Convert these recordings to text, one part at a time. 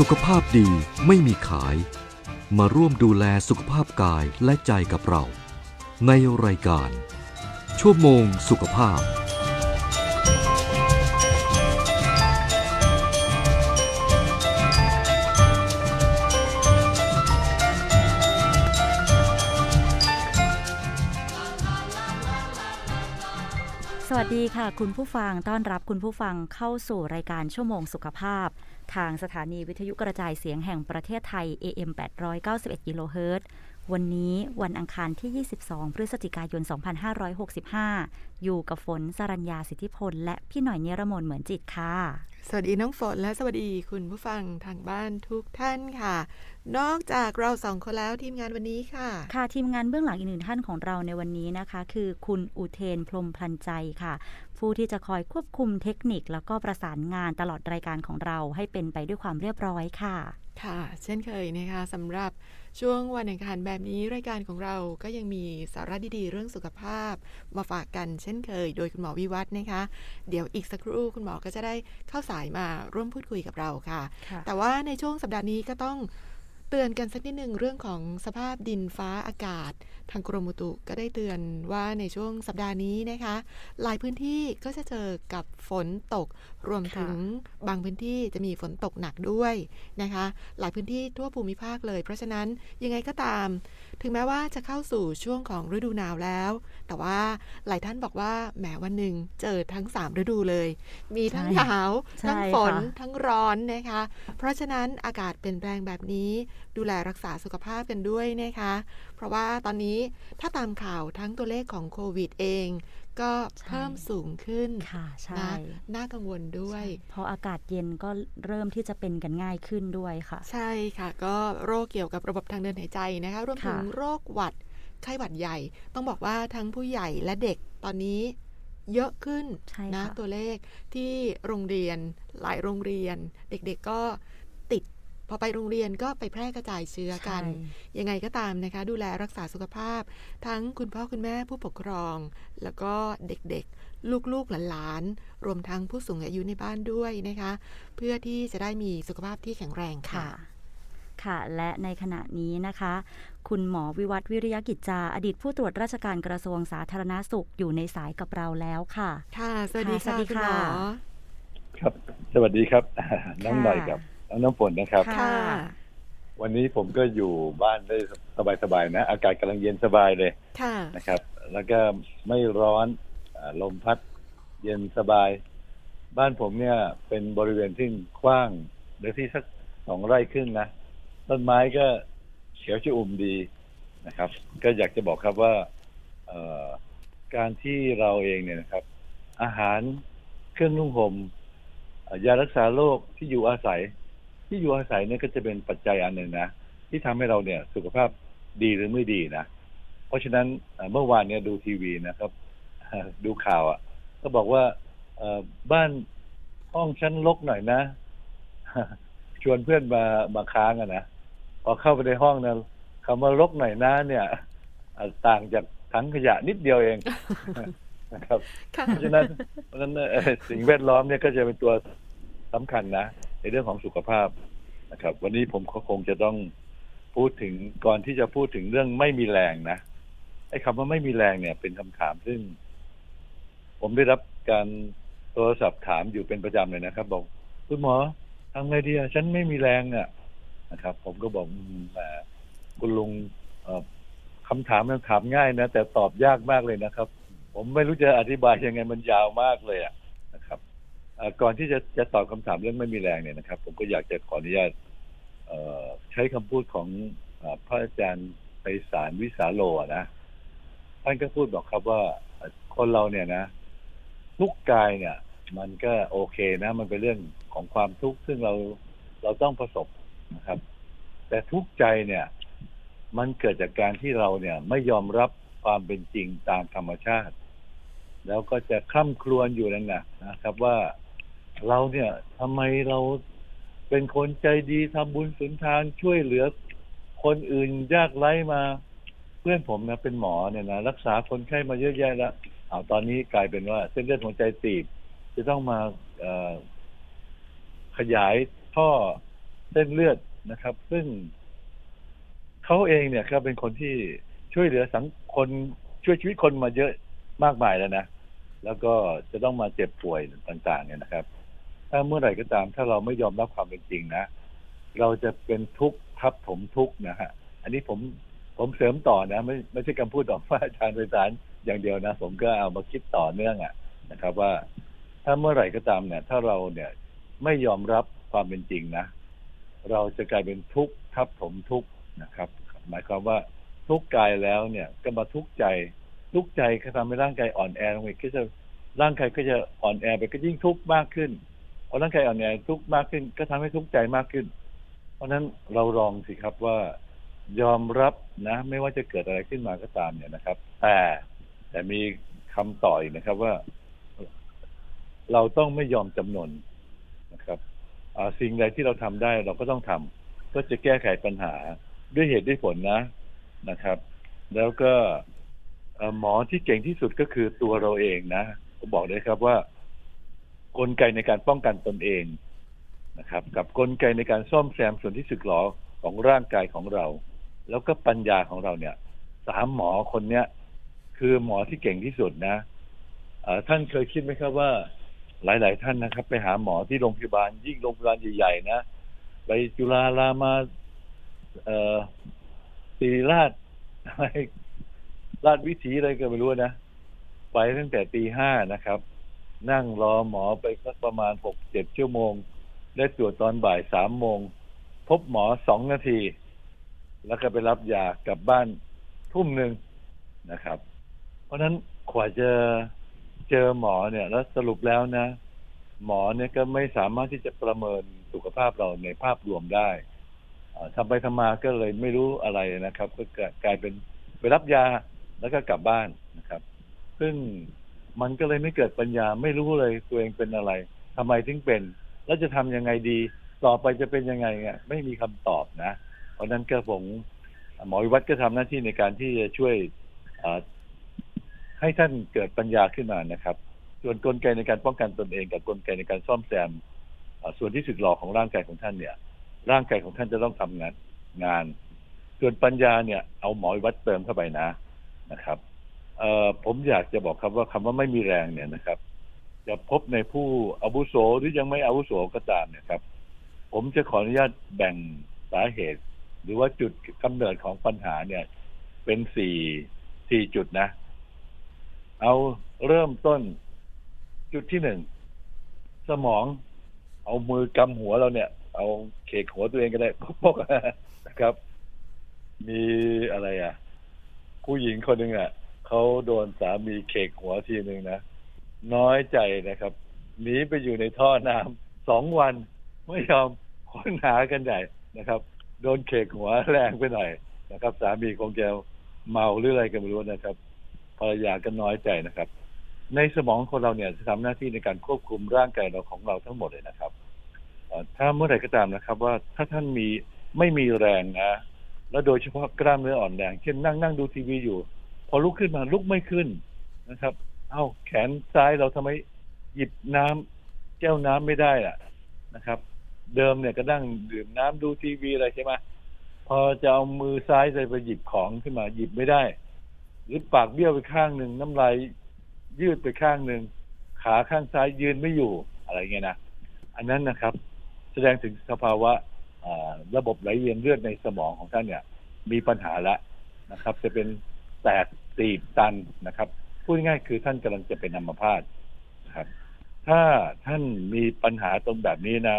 สุขภาพดีไม่มีขาย มาร่วมดูแลสุขภาพกายและใจกับเรา ในรายการ ชั่วโมงสุขภาพ สวัสดีค่ะ คุณผู้ฟังต้อนรับคุณผู้ฟังเข้าสู่รายการชั่วโมงสุขภาพ ทางสถานีวิทยุกระจายเสียงแห่งประเทศไทย AM 891กิโลเฮิรตซ์วันนี้วันอังคารที่ 22 พฤศจิกายน 2565 อยู่กับฝนสรัญญาสิทธิพล และพี่หน่อยเนรมนเหมือนจิตค่ะ สวัสดีน้องฝนและสวัสดีคุณผู้ฟังทางบ้านทุกท่านค่ะ นอกจากเราสองคนแล้วทีมงานวันนี้ค่ะ ค่ะทีมงานเบื้องหลังอีกหนึ่งท่านของเราในวันนี้นะคะ คือคุณอุเทนพรหมพลันใจค่ะ ผู้ที่จะคอยควบคุมเทคนิค แล้วก็ประสานงานตลอดรายการของเราให้เป็นไปด้วยความเรียบร้อยค่ะ ค่ะ เช่นเคยนะคะสำหรับช่วงวันอังคารแบบนี้รายการของเราก็ยังมีสาระดีๆ เรื่องสุขภาพ มาฝากกันเช่นเคย โดยคุณหมอวิวัฒน์นะคะ เดี๋ยวอีกสักครู่คุณหมอก็จะได้เข้าสายมาร่วมพูดคุยกับเราค่ะค่ะแต่ว่าในช่วงสัปดาห์นี้ก็ต้อง เตือนกันสักนิดหนึ่งเรื่องของสภาพดินฟ้าอากาศ ทางกรมอุตุก็ได้เตือนว่าในช่วงสัปดาห์นี้นะคะ หลายพื้นที่ก็จะเจอกับฝนตก รวมถึงบางพื้นที่จะมีฝนตกหนักด้วยนะคะ หลายพื้นที่ทั่วภูมิภาคเลย เพราะฉะนั้นยังไงก็ตาม ถึงแม้ว่าจะเข้าสู่ช่วงของฤดูหนาวแล้ว แต่ว่าหลายท่านบอกว่าแหมวันหนึ่งเจอทั้ง 3 ฤดูเลย มีทั้งใช่หนาวใช่ทั้งฝนค่ะทั้งร้อนนะคะ เพราะฉะนั้นอากาศเปลี่ยนแปลงแบบนี้ดูแลรักษาสุขภาพกันด้วยนะคะ เพราะว่าตอนนี้ถ้าตามข่าวทั้งตัวเลขของโควิดเอง ก็เพิ่มสูงขึ้นค่ะใช่นะน่ากังวลด้วยพออากาศเย็นก็เริ่มที่จะเป็นกันง่ายขึ้นด้วยค่ะ ใช่ค่ะ ก็โรคเกี่ยวกับระบบทางเดินหายใจนะคะรวมถึงค่ะโรคหวัดไข้หวัดใหญ่ ต้องบอกว่าทั้งผู้ใหญ่และเด็กตอนนี้เยอะขึ้นใช่นะค่ะตัวเลขที่โรงเรียนหลายโรงเรียน เด็กๆก็ติด พอไปโรงเรียนก็ไปแพร่กระจายเชื้อกันใช่ยังไงก็ตามนะคะ ดูแลรักษาสุขภาพ ทั้งคุณพ่อคุณแม่ผู้ปกครอง แล้วก็เด็กๆ ลูกๆหลานๆ รวมทั้งผู้สูงอายุในบ้านด้วยนะคะ เพื่อที่จะได้มีสุขภาพที่แข็งแรงค่ะ ค่ะค่ะและในขณะนี้นะคะคุณหมอวิวัฒน์วิริยกิจจา อดีตผู้ตรวจราชการกระทรวงสาธารณาสุขอยู่ในสายกับเราแล้วค่ะ ค่ะ สวัสดีค่ะค่ะสวัสดีคุณหมค่ะอครับ สวัสดีครับ น้องหน่อยกับ น้องน้ำฝนนะครับค่ะค่ะ วันนี้ผมก็อยู่บ้านได้สบายๆนะ อากาศกำลังเย็นสบายเลยค่ะ นะครับ แล้วก็ไม่ร้อนอาลมพัดเย็นสบาย บ้านผมเนี่ย เป็นบริเวณที่กว้างเนื้อที่สักสองไร่ครึ่งนะ ต้นไม้ก็เขียวชอุ่มดีนะครับ ก็อยากจะบอกครับว่าเอ่อการที่เราเองเนี่ยนะครับ อาหารเครื่องนุ่งห่มเอ่อยารักษาโรคที่อยู่อาศัย ที่อยู่อาศัยเนี่ยก็จะเป็นปัจจัยอันหนึ่งนะที่ทำให้เราเนี่ยสุขภาพดีหรือไม่ดีนะเพราะฉะนั้นเอ่อเมื่อวานเนี่ยดูทีวีนะครับ ดูข่าวอะ ก็บอกว่าเอ่อบ้านห้องชั้นลกหน่อยนะ ชวนเพื่อนมามาค้างอะนะพอเข้าไปในห้องนะคำว่าลกหน่อยนะเนี่ยเอ่อต่างจากถังขยะนิดเดียวเองนะครับค่ะเพราะฉะนั้นเพราะฉะนั้นเอ่อสิ่งแวดล้อมเนี่ยก็จะเป็นตัวสำคัญนะ ในเรื่องของสุขภาพนะครับ วันนี้ผมก็คงจะต้องพูดถึงก่อนที่จะพูดถึงเรื่องไม่มีแรงนะไอ้คำว่าไม่มีแรงเนี่ย เป็นคำถามซึ่ง ผมได้รับการโทรศัพท์ถามอยู่เป็นประจำเลยนะครับ บอกคุณหมอทำไงดีอะฉันไม่มีแรงอะนะครับ ผมก็บอกแหมคุณลุงคำถามมันถามง่ายนะแต่ตอบยากมากเลยนะครับ ผมไม่รู้จะอธิบายยังไงมันยาวมากเลยอะ ก่อนที่จะจะตอบคำถามเรื่องไม่มีแรงเนี่ยนะครับ ผมก็อยากจะขออนุญาตใช้คำพูดของพระอาจารย์ไพศาลวิสาโลนะท่านก็พูดบอกครับว่าคนเราเนี่ยนะ ทุกข์กายเนี่ย มันก็โอเคนะ มันเป็นเรื่องของความทุกข์ซึ่งเราเราต้องประสบนะครับ แต่ทุกข์ใจเนี่ย มันเกิดจากการที่เราเนี่ย ไม่ยอมรับความเป็นจริงตามธรรมชาติ แล้วก็จะคร่ำครวญอยู่นั่นนะนะครับว่า เราเนี่ยทำไมเราเป็นคนใจดีทำบุญสุนทานช่วยเหลือ คนอื่นยากไร้มา เพื่อนผมนะเป็นหมอเนี่ยนะรักษาคนไข้มาเยอะแยะแล้วเอาตอนนี้กลายเป็นว่า เส้นเลือดหัวใจตีบ จะต้องมาขยายท่อเส้นเลือดนะครับ ซึ่งเขาเองเนี่ยครับเป็นคนที่ช่วยเหลือสังคนช่วยชีวิตคนมาเยอะมากมายแล้วนะแล้วก็จะต้องมาเจ็บป่วยต่าง ๆ เนี่ยนะครับ ถ้าเมื่อไหร่ก็ตาม ถ้าเราไม่ยอมรับความเป็นจริงนะ เราจะเป็นทุกข์ทับถมทุกข์นะฮะ อันนี้ผมผมเสริมต่อนะ ไม่ไม่ใช่คำพูดของพระอาจารย์ไปสารอย่างเดียวนะ ผมก็เอามาคิดต่อเนื่องอะนะครับ ว่าถ้าเมื่อไหร่ก็ตามเนี่ย ถ้าเราเนี่ยไม่ยอมรับความเป็นจริงนะ เราจะกลายเป็นทุกข์ทับถมทุกข์นะครับ หมายความว่าทุกข์กายแล้วเนี่ยก็มาทุกข์ใจ ทุกข์ใจก็ทำให้ร่างกายอ่อนแอลงไปก็จะร่างกายก็จะอ่อนแอไปก็ยิ่งทุกข์มากขึ้น พอร่างกายอ่อนแอทุกมากขึ้น ก็ทำให้ทุกข์ใจมากขึ้น เพราะฉะนั้นเราลองสิครับว่ายอมรับนะ ไม่ว่าจะเกิดอะไรขึ้นมาก็ตามเนี่ยนะครับ แต่แต่มีคำต่ออีกนะครับว่า เราต้องไม่ยอมจำนนนะครับสิ่งใดที่เราทำได้เราก็ต้องทำก็จะแก้ไขปัญหาด้วยเหตุด้วยผลนะนะครับ แล้วก็หมอที่เก่งที่สุดก็คือตัวเราเองนะผมบอกเลยครับว่า กลไกในการป้องกันตนเองนะครับ กับกลไกในการซ่อมแซมส่วนที่สึกหรอของร่างกายของเรา แล้วก็ปัญญาของเราเนี่ยสามหมอคนเนี้ยคือหมอที่เก่งที่สุดนะท่านเคยคิดไหมครับว่า หลาย ๆ ท่านนะครับ ไปหาหมอที่โรงพยาบาลยิ่งโรงพยาบาลใหญ่ๆนะไปจุฬารามาศิริราชราชวิถีอะไรก็ไม่รู้นะ ไปตั้งแต่ตีห้านะครับ นั่งรอหมอไปสักประมาณหกเจ็ดชั่วโมง ได้ตรวจตอนบ่ายสามโมง พบหมอสองนาที แล้วก็ไปรับยากลับบ้านทุ่มหนึ่งนะครับ เพราะนั้นกว่าจะเจอหมอเนี่ย แล้วสรุปแล้วนะ หมอเนี่ยก็ไม่สามารถที่จะประเมินสุขภาพเราในภาพรวมได้ทำไปทำมาก็เลยไม่รู้อะไรนะครับ ก็กลายเป็นไปรับยาแล้วก็กลับบ้านนะครับ ซึ่ง มันก็เลยไม่เกิดปัญญาไม่รู้เลยตัวเองเป็นอะไรทำไมถึงเป็น แล้วจะทำยังไงดี ต่อไปจะเป็นยังไงเนี่ยไม่มีคำตอบนะ เพราะนั้นก็ผมหมอวิวัฒน์ก็ทำหน้าที่ในการที่จะช่วยให้ท่านเกิดปัญญาขึ้นมานะครับ ส่วนกลไกในการป้องกันตนเอง กับกลไกในการซ่อมแซมส่วนที่สึกหรอของร่างกายของท่านเนี่ย ร่างกายของท่านจะต้องทำงานงาน ส่วนปัญญาเนี่ย เอาหมอวิวัฒน์เติมเข้าไปนะนะครับ เอ่อผมอยากจะบอกครับว่าคำว่าไม่มีแรงเนี่ยนะครับ จะพบในผู้อาวุโสหรือยังไม่อาวุโสก็ตามเนี่ยครับ ผมจะขออนุญาตแบ่งสาเหตุ หรือว่าจุดกำเนิดของปัญหาเนี่ย เป็นสี่สี่จุดนะ เอาเริ่มต้นจุดที่หนึ่งสมอง เอามือกำหัวเราเนี่ย เอาเคกหัวตัวเองก็ได้พกนะครับ มีอะไรอะ ผู้หญิงคนหนึ่งอะ เขาโดนสามีเคกหัวทีหนึ่งนะ น้อยใจนะครับหนีไปอยู่ในท่อน้ำสองวันไม่ยอมค้นหากันใหญ่นะครับ โดนเคกหัวแรงไปหน่อยนะครับ สามีคงจะเมาหรืออะไรก็ไม่รู้นะครับภรรยาก็น้อยใจนะครับ ในสมองคนเราเนี่ยจะทำหน้าที่ในการควบคุมร่างกายเราของเราทั้งหมดเลยนะครับถ้าเมื่อไหร่ก็ตามนะครับ ว่าถ้าท่านมีไม่มีแรงนะ แล้วโดยเฉพาะกล้ามเนื้ออ่อนแรงเช่นนั่งนั่งดูทีวีอยู่ พอลุกขึ้นมาลุกไม่ขึ้นนะครับ เอ้าแขนซ้ายเราทำไมหยิบน้ำแก้วน้ำไม่ได้ล่ะนะครับ เดิมเนี่ยก็นั่งดื่มน้ำดูทีวีอะไรใช่ไหมพอจะเอามือซ้ายจะไปหยิบของขึ้นมาหยิบไม่ได้ หรือปากเบี้ยวไปข้างหนึ่งน้ำลายยืดไปข้างหนึ่งขาข้างซ้ายยืนไม่อยู่อะไรเงี้ยนะอันนั้นนะครับ แสดงถึงสภาวะระบบไหลเวียนเลือดในสมองของท่านเนี่ย มีปัญหาแล้วนะครับ จะเป็น แตกตีบตันนะครับพูดง่ายคือท่านกำลังจะเป็นอัมพาตนะครับ ถ้าท่านมีปัญหาตรงแบบนี้นะ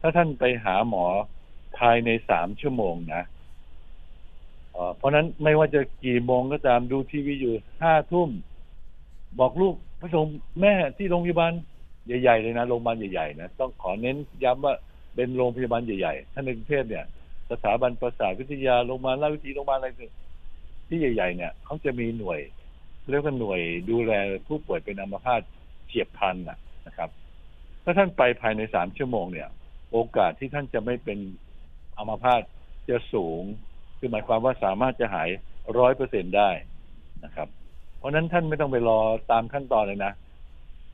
ถ้าท่านไปหาหมอภายในสามชั่วโมงนะเเพราะนั้นไม่ว่าจะกี่โมงก็ตามดูทีวีอยู่ห้าทุ่ม บอกลูกพระชมแม่ที่โรงพยาบาลใหญ่ๆเลยนะโรงพยาบาลใหญ่ๆนะต้องขอเน้นย้ำว่าเป็นโรงพยาบาลใหญ่ๆถ้านในกรุงเทพเนี่ย สถาบันประสาทวิทยาโรงพยาบาลราชวิถีโรงพยาบาลอะไร ที่ใหญ่ ๆ เนี่ยเขาจะมีหน่วยเรียกว่าหน่วยดูแลผู้ป่วยเป็นอัมพาตเฉียบพลันนะครับ ถ้าท่านไปภายในสามชั่วโมงเนี่ย โอกาสที่ท่านจะไม่เป็นอัมพาตจะสูง คือหมายความว่าสามารถจะหายร้อยเปอร์เซ็นได้นะครับ เพราะฉะนั้นท่านไม่ต้องไปรอตามขั้นตอนเลยนะ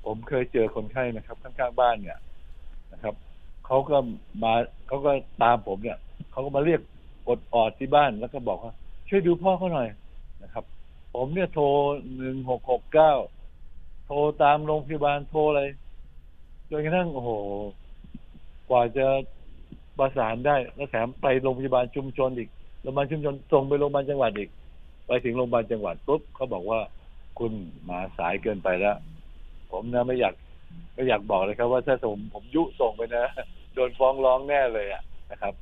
ผมเคยเจอคนไข้นะครับ ข้างๆบ้านเนี่ยนะครับเขาก็มาเขาก็ตามผมเนี่ยเขาก็มาเรียกกดออดที่บ้านแล้วก็บอกว่า ช่วยดูพ่อเขาหน่อยนะครับ ผมเนี่ยโทรหนึ่งหกหกเก้าโทรตามโรงพยาบาลโทรอะไรจนกระทั่งโอ้โห กว่าจะประสานได้แล้วแถมไปโรงพยาบาลชุมชนอีกโรงพยาบาลชุมชนส่งไปโรงพยาบาลจังหวัดอีก ไปถึงโรงพยาบาลจังหวัดปุ๊บเขาบอกว่าคุณมาสายเกินไปแล้ว ผมนะไม่อยากไม่อยากบอกเลยครับ ว่าถ้าผมผมยุส่งไปนะ โดนฟ้องร้องแน่เลยอะนะครับ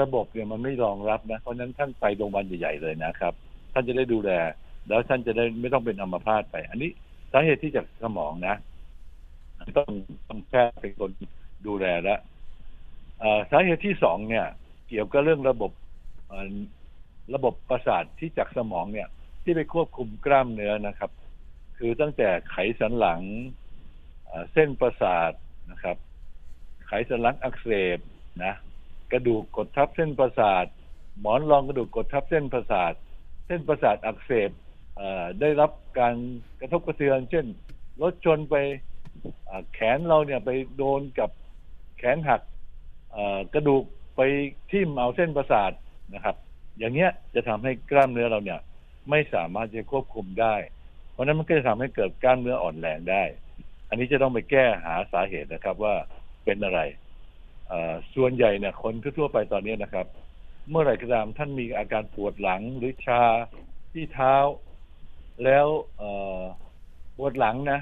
ระบบเนี่ยมันไม่รองรับนะ เพราะนั้นท่านไปโรงพยาบาลใหญ่ๆเลยนะครับ ท่านจะได้ดูแล แล้วท่านจะได้ไม่ต้องเป็นอัมพาตไป อันนี้สาเหตุที่จากสมองนะ ต้องต้องแพทย์เป็นคนดูแลแล้วสาเหตุที่สองเนี่ย เกี่ยวกับเรื่องระบบระบบประสาทที่จากสมองเนี่ย ที่ไปควบคุมกล้ามเนื้อนะครับ คือตั้งแต่ไขสันหลังเส้นประสาทนะครับ ไขสันหลังอักเสบนะ กระดูกกดทับเส้นประสาท หมอนรองกระดูกกดทับเส้นประสาท เส้นประสาทอักเสบได้รับการกระทบกระเทือน เช่นรถชนไปแขนเราเนี่ยไปโดนกับแขนหักกระดูกไปทิ่มเอาเส้นประสาทนะครับ อย่างเงี้ยจะทำให้กล้ามเนื้อเราเนี่ย ไม่สามารถจะควบคุมได้ เพราะนั้นมันก็จะทำให้เกิดกล้ามเนื้ออ่อนแรงได้ อันนี้จะต้องไปแก้หาสาเหตุนะครับว่าเป็นอะไร ส่วนใหญ่เนี่ยคนทั่วไปตอนนี้นะครับ เมื่อไหร่ก็ตามท่านมีอาการปวดหลังหรือชาที่เท้า แล้วปวดหลังนะ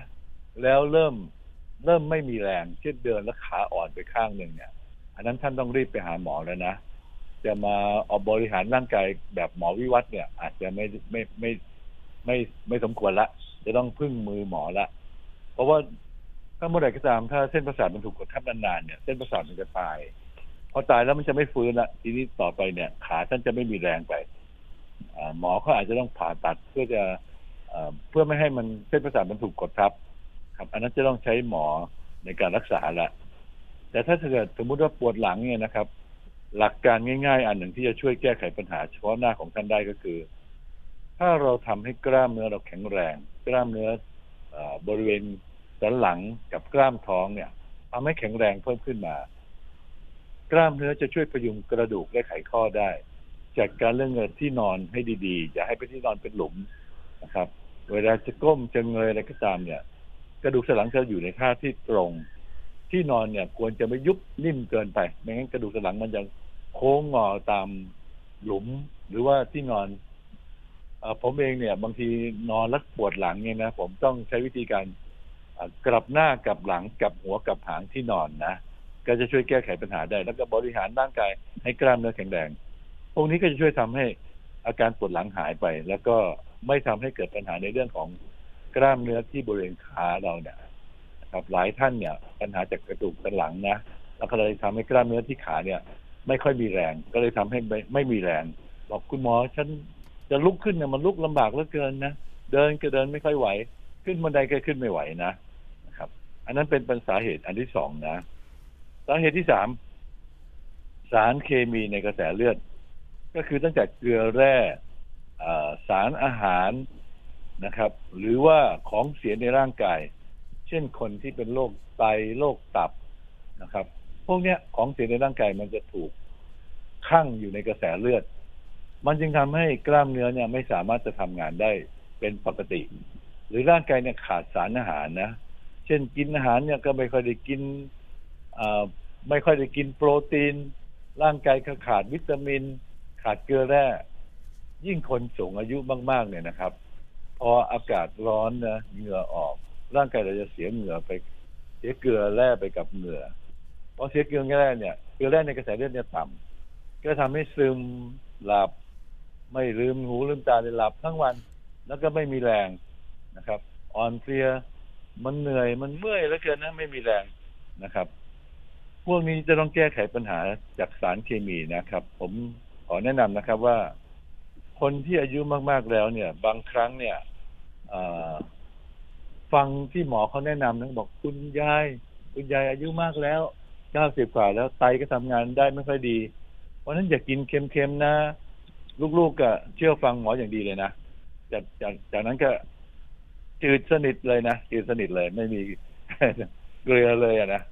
แล้วเริ่มเริ่มไม่มีแรงเช่นเดินแล้วขาอ่อนไปข้างหนึ่งเนี่ย อันนั้นท่านต้องรีบไปหาหมอแล้วนะจะมาเอาบริหารร่างกายแบบหมอวิวัฒน์เนี่ย อาจจะไม่ไม่ไม่ไม่ไม่สมควรละ จะต้องพึ่งมือหมอละ เพราะว่า ถ้าเมื่อไหร่ก็ตามถ้าเส้นประสาทมันถูกกดทับนานๆเนี่ยเส้นประสาทมันจะตายพอตายแล้วมันจะไม่ฟื้นละทีนี้ต่อไปเนี่ย ขาท่านจะไม่มีแรงไปหมอเขาอาจจะต้องผ่าตัดเพื่อจะเพื่อไม่ให้มันเส้นประสาทมันถูกกดทับ ครับ อันนั้นจะต้องใช้หมอในการรักษาละแต่ถ้าเกิดสมมุติว่าปวดหลังเนี่ยนะครับ หลักการง่าย ๆ อันหนึ่งที่จะช่วยแก้ไขปัญหาเฉพาะหน้าของท่านได้ก็คือ ถ้าเราทำให้กล้ามเนื้อเราแข็งแรง กล้ามเนื้ออบริเวณ สันหลังกับกล้ามท้องเนี่ยทำให้แข็งแรงเพิ่มขึ้นมา กล้ามเนื้อจะช่วยพยุงกระดูกและไขข้อได้จากการเรื่องเงินที่นอนให้ดีๆ อย่าให้ไปที่นอนเป็นหลุมนะครับ เวลาจะก้มจะเงยอะไรก็ตามเนี่ย กระดูกสันหลังจะอยู่ในท่าที่ตรง ที่นอนเนี่ย ควรจะไม่ยุบนิ่มเกินไป ไม่งั้นกระดูกสันหลังมันจะโค้งงอตามหลุมหรือว่าที่นอนอผมเองเนี่ย บางทีนอนแล้วปวดหลังเนี่ยนะผมต้องใช้วิธีการ กลับหน้ากลับหลังกลับหัวกลับหางที่นอนนะก็จะช่วยแก้ไขปัญหาได้ แล้วก็บริหารร่างกายให้กล้ามเนื้อแข็งแรงตรงนี้ก็จะช่วยทำให้อาการปวดหลังหายไป แล้วก็ไม่ทำให้เกิดปัญหาในเรื่องของกล้ามเนื้อที่บริเวณขาเราเนี่ยครับหลายท่านเนี่ย ปัญหาจากกระดูกสันหลังนะแล้วก็เลยทำให้กล้ามเนื้อที่ขาเนี่ย ไม่ค่อยมีแรง ก็เลยทำให้ไม่ไม่มีแรงบอกคุณหมอฉันจะลุกขึ้นเนี่ยมันลุกลำบากเหลือเกินนะเดินก็เดินไม่ค่อยไหว ขึ้นบันไดก็ขึ้นไม่ไหวนะนะครับ อันนั้นเป็นป็นสาเหตุอันที่สองนะสาเหตุที่สามสารเคมีในกระแสเลือด ก็คือตั้งแต่เกลือแร่สารอาหารนะครับ หรือว่าของเสียในร่างกาย เช่นคนที่เป็นโรคไตโรคตับนะครับ พวกเนี้ยของเสียในร่างกายมันจะถูกคั่งอยู่ในกระแสเลือด มันจึงทำให้กล้ามเนื้อเนี่ยไม่สามารถจะทำงานได้เป็นปกติ หรือร่างกายเนี่ยขาดสารอาหารนะ เช่นกินอาหารเนี่ยก็ไม่ค่อยได้กินอ่าไม่ค่อยได้กินโปรตีน ร่างกายก็ขาดวิตามิน ขาดเกลือแร่ ยิ่งคนสูงอายุมาก ๆ เนี่ยนะครับ พออากาศร้อนนะเหงื่อออก ร่างกายเราจะเสียเหงื่อไป เสียเกลือแร่ไปกับเหงื่อพอเสียเกลือแร่เนี่ยเกลือแร่ในกระแสเลือดเนี่ยต่ำก็ทำให้ซึมหลับ ไม่ลืมหูลืมตาเลยหลับทั้งวัน แล้วก็ไม่มีแรง นะครับ อ่อนเพลียมันเหนื่อยมันเมื่อยแล้วเกินนะไม่มีแรงนะครับ พวกนี้จะต้องแก้ไขปัญหาจากสารเคมีนะครับ ผมขอแนะนำนะครับว่า คนที่อายุมาก ๆแล้วเนี่ย บางครั้งเนี่ยฟังที่หมอเขาแนะนำนะบอกคุณยาย คุณยายอายุมากแล้วเก้าสิบกว่าแล้วไตก็ทำงานได้ไม่ค่อยดี เพราะนั้นอย่ากินเค็มๆนะ ลูกๆก็เชื่อฟังหมออย่างดีเลยนะจากจากจากนั้นก็ จืดสนิทเลยนะจืดสนิทเลย ไม่มีเกลือเลยอะนะ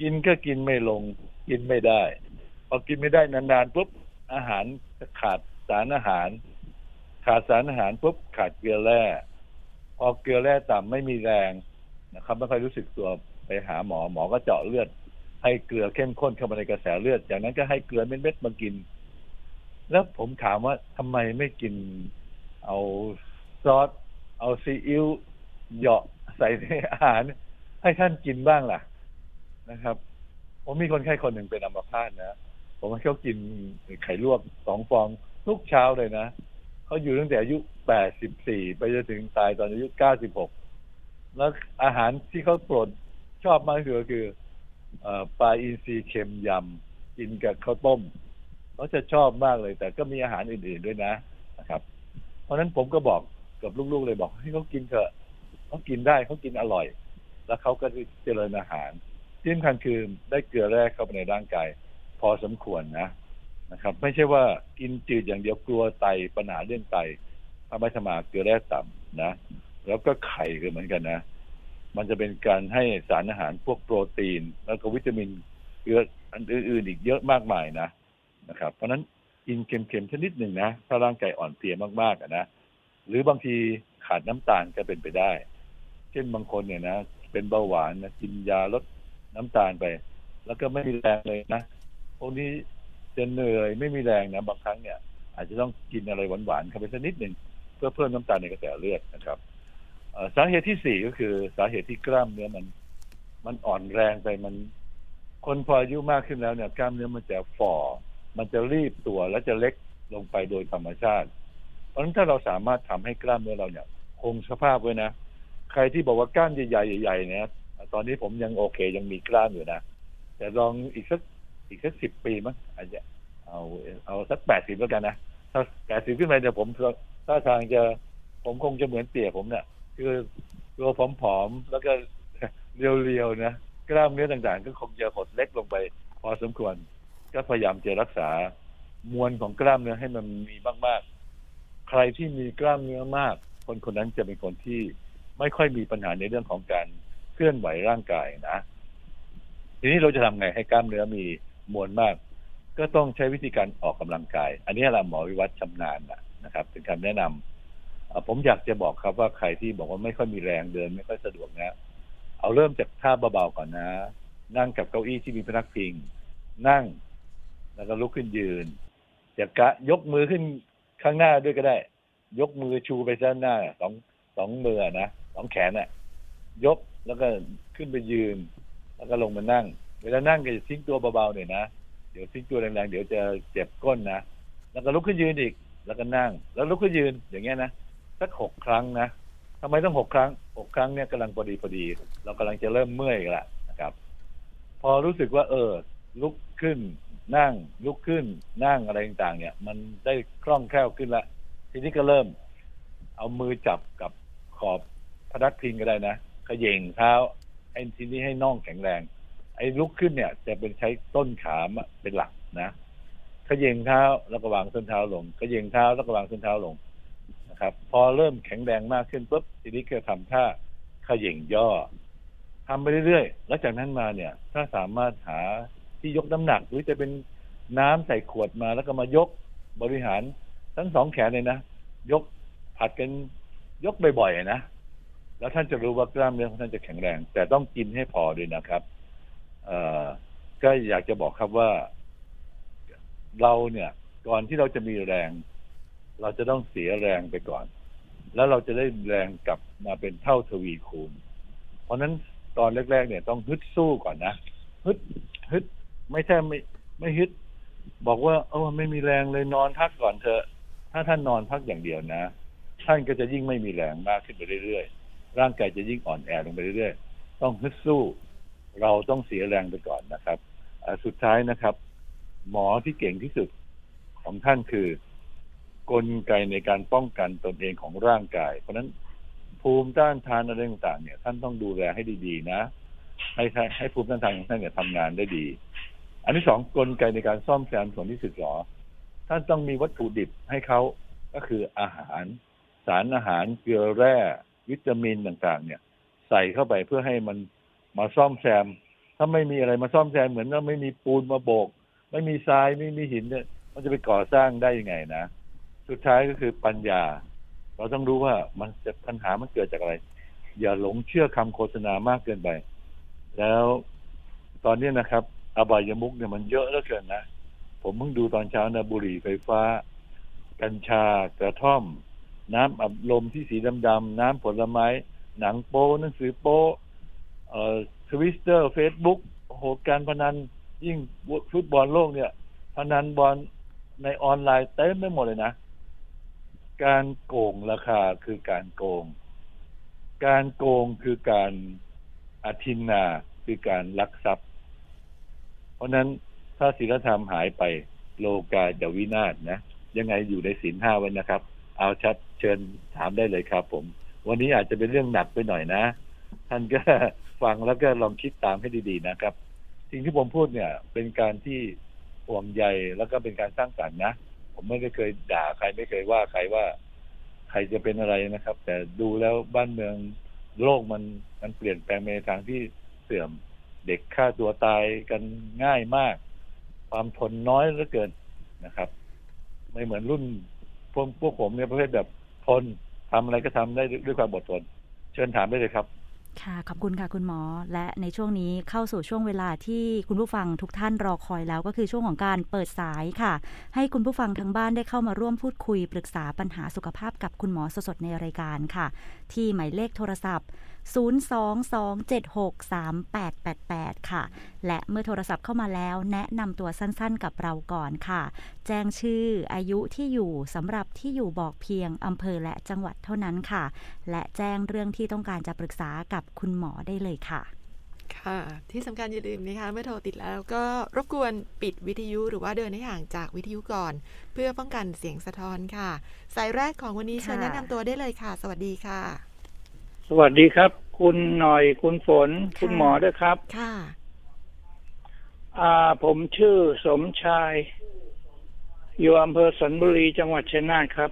กินก็กินไม่ลง กินไม่ได้พอกินไม่ได้นานๆปุ๊บอาหารขาดสารอาหาร ขาดสารอาหารปุ๊บขาดเกลือแร่พอเกลือแร่ต่ำไม่มีแรงนะครับไม่ค่อยรู้สึกตัวไปหาหมอหมอก็เจาะเลือด ให้เกลือเข้มข้นเข้ามาในกระแสเลือด จากนั้นก็ให้เกลือเม็ดๆมากิน แล้วผมถามว่าทำไมไม่กิน เอาซอส เอาซีอิ๊วเหยาะใส่ในอาหาร ให้ท่านกินบ้างล่ะนะครับ ผมมีคนไข้คนหนึ่งเป็นอัมพาตนะ ผมให้เขากินไข่ลวกสองฟองทุกเช้าเลยนะเขาอยู่ตั้งแต่อายุแปดสิบสี่ไปจนถึงตายตอนอายุเก้าสิบหกแล้วอาหารที่เขาโปรดชอบมากที่สุดก็คืออปลาอินทรีเค็มยำกินกับข้าวต้มเขาจะชอบมากเลย แต่ก็มีอาหารอื่นๆด้วยนะนะครับ เพราะนั้นผมก็บอก กับลูกๆเลยบอกให้เขากินเถอะเขากินได้เขากินอร่อย แล้วเขาก็จะเจริญอาหารที่สำคัญคือได้เกลือแร่เข้าไปในร่างกาย พอสมควรนะนะครับ ไม่ใช่ว่ากินจืดอย่างเดียวกลัวไตปัญหาเรื่องไตทำให้สมาเกลือแร่ต่ำนะ แล้วก็ไข่ก็เหมือนกันนะ มันจะเป็นการให้สารอาหารพวกโปรตีน แล้วก็วิตามินเกลืออันอื่นๆอีกเยอะมากมายนะนะครับ เพราะฉะนั้นกินเค็มๆชนิดหนึ่งนะถ้าร่างกายอ่อนเพลียมากๆนะ หรือบางทีขาดน้ำตาลก็เป็นไปได้ เช่นบางคนเนี่ยนะเป็นเบาหวานนะกินยาลดน้ำตาลไป แล้วก็ไม่มีแรงเลยนะพวกนี้จะเหนื่อยไม่มีแรงนะบางครั้งเนี่ย อาจจะต้องกินอะไรหวานๆเข้าไปสักนิดหนึ่งเพื่อเพิ่มน้ำตาลในกระแสเลือดนะครับสาเหตุที่สี่ก็คือสาเหตุที่กล้ามเนื้อมัน มันอ่อนแรงไปมัน คนพออายุมากขึ้นแล้วเนี่ย กล้ามเนื้อมันจะฝ่อมันจะรีบตัวและจะเล็กลงไปโดยธรรมชาติะฉะนั้นถ้าเราสามารถทำให้กล้ามเนื้อเราเนี่ยคงสภาพไว้นะ ใครที่บอกว่ากล้ามใหญ่ๆใหญ่ๆเนี่ยตอนนี้ผมยังโอเคยังมีกล้ามอยู่นะ แต่ลองอีกสักอีกสักสิบปีมั้งอาจจะเอาเอาสักแปดสิบแล้วกันนะถ้าแปดสิบขึ้นไปเนี่ยผมถ้าทางจะผมคงจะเหมือนเตี่ยผมเนี่ยคือตัวผอมๆแล้วก็เรียวๆนะกล้ามเนื้อต่างๆ ก็คงจะหดเล็กลงไป พอสมควร ก็พยายามจะรักษามวลของกล้ามเนื้อให้มันมีมากๆ ใครที่มีกล้ามเนื้อมาก คนคนนั้นจะเป็นคนที่ไม่ค่อยมีปัญหาในเรื่องของการเคลื่อนไหวร่างกายนะ ทีนี้เราจะทำไงให้กล้ามเนื้อมีมวลมาก ก็ต้องใช้วิธีการออกกำลังกาย อันนี้เราหมอวิวัฒน์ชำนาญนะครับเป็นคำแนะนำเอ่อผมอยากจะบอกครับว่าใครที่บอกว่าไม่ค่อยมีแรงเดิน ไม่ค่อยสะดวกนะ เอาเริ่มจากท่าเบาๆก่อนนะ นั่งกับเก้าอี้ที่มีพนักพิง นั่ง แล้วก็ลุกขึ้นยืนจะกะยกมือขึ้น ข้างหน้าด้วยก็ได้ ยกมือชูไปด้านหน้าสองสองมือนะสองแขนน่ะ ยกแล้วก็ขึ้นไปยืน แล้วก็ลงมานั่ง เวลานั่งก็จะทิ้งตัวเบาๆหน่อยนะเดี๋ยวทิ้งตัวแรงๆเดี๋ยวจะเจ็บก้นนะแล้วก็ลุกขึ้นยืนอีก แล้วก็นั่ง แล้วลุกขึ้นยืนอย่างเงี้ยนะสักหกครั้งนะทำไมต้องหกครั้งหกครั้งเนี่ยกำลังพอดีพอดี เรากำลังจะเริ่มเมื่อยละนะครับ พอรู้สึกว่า เออ ลุกขึ้น นั่งลุกขึ้นนั่งอะไรต่างๆ เนี่ย มันได้คล่องแคล่วขึ้นละทีนี้ก็เริ่ม เอามือจับกับขอบพนักพิงก็ได้นะขย่งเท้าไอ้ทีนี้ให้น่องแข็งแรง ไอ้ลุกขึ้นเนี่ย จะเป็นใช้ต้นขาเป็นหลักนะขย่งเท้าแล้วก็วางส้นเท้าลงขย่งเท้าแล้วก็วางส้นเท้าลงนะครับ พอเริ่มแข็งแรงมากขึ้นปุ๊บทีนี้ก็ทำท่าขย่งย่อทำไปเรื่อยๆ แล้วจากนั้นมาเนี่ย ถ้าสามารถหา ที่ยกน้ำหนัก หรือจะเป็นน้ำใส่ขวดมาแล้วก็มายกบริหารทั้งสองแขนเลยนะ ยกผัดกันยกบ่อยๆนะ แล้วท่านจะรู้ว่ากล้ามเนื้อของท่านจะแข็งแรง แต่ต้องกินให้พอด้วยนะครับเอ่อก็อยากจะบอกครับว่า เราเนี่ย ก่อนที่เราจะมีแรง เราจะต้องเสียแรงไปก่อน แล้วเราจะได้แรงกลับมาเป็นเท่าทวีคูณ เพราะฉะนั้นตอนแรก ๆ เนี่ยต้องฮึดสู้ก่อนนะฮึดฮึด ไม่ใช่ไม่ไม่ฮึดบอกว่าเออไม่มีแรงเลยนอนพักก่อนเถอะ ถ้าท่านนอนพักอย่างเดียวนะ ท่านก็จะยิ่งไม่มีแรงมากขึ้นไปเรื่อยๆ ร่างกายจะยิ่งอ่อนแอลงไปเรื่อยๆ ต้องฮึดสู้ เราต้องเสียแรงไปก่อนนะครับ สุดท้ายนะครับ หมอที่เก่งที่สุดของท่านคือกลไกในการป้องกันตนเองของร่างกาย เพราะนั้นภูมิต้านทานอะไรต่างๆเนี่ย ท่านต้องดูแลให้ดีๆนะ ให้ให้ให้ภูมิต้านทานของท่านเนี่ยทำงานได้ดี อันที่สองกลไกในการซ่อมแซมส่วนที่สึกหรอ ท่านต้องมีวัตถุดิบให้เขาก็คืออาหาร สารอาหารเกลือแร่ วิตามินต่างๆ เนี่ย ใส่เข้าไปเพื่อให้มันมาซ่อมแซม ถ้าไม่มีอะไรมาซ่อมแซมเหมือนว่าไม่มีปูนมาโบก ไม่มีทรายไม่มีหินเนี่ยมันจะไปก่อสร้างได้ยังไงนะ สุดท้ายก็คือปัญญา เราต้องรู้ว่ามันจะปัญหามันเกิดจากอะไร อย่าหลงเชื่อคำโฆษณามากเกินไป แล้วตอนนี้นะครับ อบายมุกเนี่ยมันเยอะเหลือเกินนะ ผมเพิ่งดูตอนเช้านะบุหรี่ไฟฟ้า กัญชากระท่อม น้ำอัดลมที่สีดำๆน้ำผลไม้ หนังโป้หนังสือโป้เอ่อทวิตเตอร์เฟซบุ๊กโหการพนันยิ่งฟุตบอลโลกเนี่ยพนันบอลในออนไลน์เต็มไปหมดเลยนะ การโกงราคาคือการโกง การโกงคือการอธินนาคือการลักทรัพย์ เพราะฉะนั้นถ้าศีลธรรมหายไปโลกาจะวินาศนะ ยังไงอยู่ในศีลห้าไว้นะครับ เอาชัดเชิญถามได้เลยครับผม วันนี้อาจจะเป็นเรื่องหนักไปหน่อยนะ ท่านก็ฟังแล้วก็ลองคิดตามให้ดีๆนะครับ สิ่งที่ผมพูดเนี่ย เป็นการที่ห่วงใยแล้วก็เป็นการสร้างสรรค์นะ ผมไม่ได้เคยด่าใครไม่เคยว่าใครว่าใครจะเป็นอะไรนะครับ แต่ดูแล้วบ้านเมืองโลกมันมันเปลี่ยนแปลงไปในทางที่เสื่อม เด็กฆ่าตัวตายกันง่ายมาก ความทนน้อยเหลือเกินนะครับ ไม่เหมือนรุ่นพวกพวกผมเนี่ยประเภทแบบทนทำอะไรก็ทำได้ด้วยความอดทน เชิญถามได้เลยครับค่ะ ขอบคุณค่ะคุณหมอ และในช่วงนี้เข้าสู่ช่วงเวลาที่คุณผู้ฟังทุกท่านรอคอยแล้วก็คือช่วงของการเปิดสายค่ะ ให้คุณผู้ฟังทั้งบ้านได้เข้ามาร่วมพูดคุย ปรึกษาปัญหาสุขภาพกับคุณหมอสดๆในรายการค่ะ ที่หมายเลขโทรศัพท์ 022763888 ค่ะ และเมื่อโทรศัพท์เข้ามาแล้ว แนะนำตัวสั้นๆกับเราก่อนค่ะ แจ้งชื่ออายุที่อยู่สำหรับที่อยู่บอกเพียงอำเภอและจังหวัดเท่านั้นค่ะ และแจ้งเรื่องที่ต้องการจะปรึกษากับคุณหมอได้เลยค่ะค่ะที่สำคัญอย่าลืมนะคะเมื่อโทรติดแล้วก็รบกวนปิดวิทยุหรือว่าเดินให้ห่างจากวิทยุก่อน เพื่อป้องกันเสียงสะท้อนค่ะ สายแรกของวันนี้เชิญค่ะแนะนำตัวได้เลยค่ะ สวัสดีค่ะ สวัสดีครับ คุณหน่อยคุณฝน คุณหมอด้วยครับ ค่ะอ่าผมชื่อสมชาย อยู่อำเภอสันบุรีจังหวัดชัยนาทครับ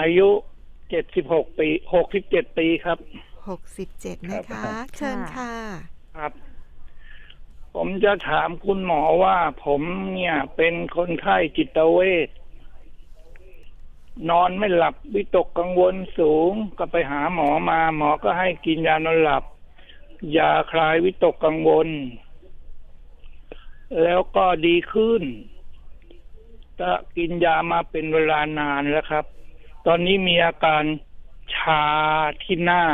อายุเจ็ดสิบหกปีหกสิบเจ็ดปีครับ67นะคะครับเชิญค่ะครับ ผมจะถามคุณหมอว่าผมเนี่ยเป็นคนไข้จิตเวช นอนไม่หลับวิตกกังวลสูงก็ไปหาหมอมา หมอก็ให้กินยานอนหลับ ยาคลายวิตกกังวล แล้วก็ดีขึ้นก็กินยามาเป็นเวลานานแล้วครับ ตอนนี้มีอาการชาที่หน้า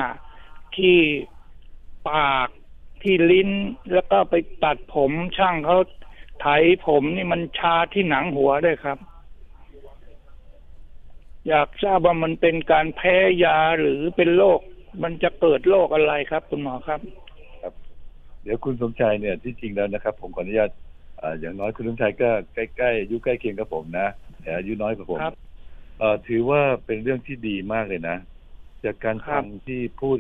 ที่ปากที่ลิ้นแล้วก็ไปตัดผมช่างเขาไถผมนี่มันชาที่หนังหัวด้วยครับ อยากทราบว่ามันเป็นการแพ้ยาหรือเป็นโรคมันจะเกิดโรคอะไรครับ คุณหมอครับเดี๋ยวคุณสมชายเนี่ยที่จริงแล้วนะครับ ผมขออนุญาตอ่าอย่างน้อยคุณสมชายก็ใกล้ๆอายุใกล้เคียงกับผมนะแต่อายุน้อยกว่าผมครับเอ่อถือว่าเป็นเรื่องที่ดีมากเลยนะ จากการครัฟับงที่พูด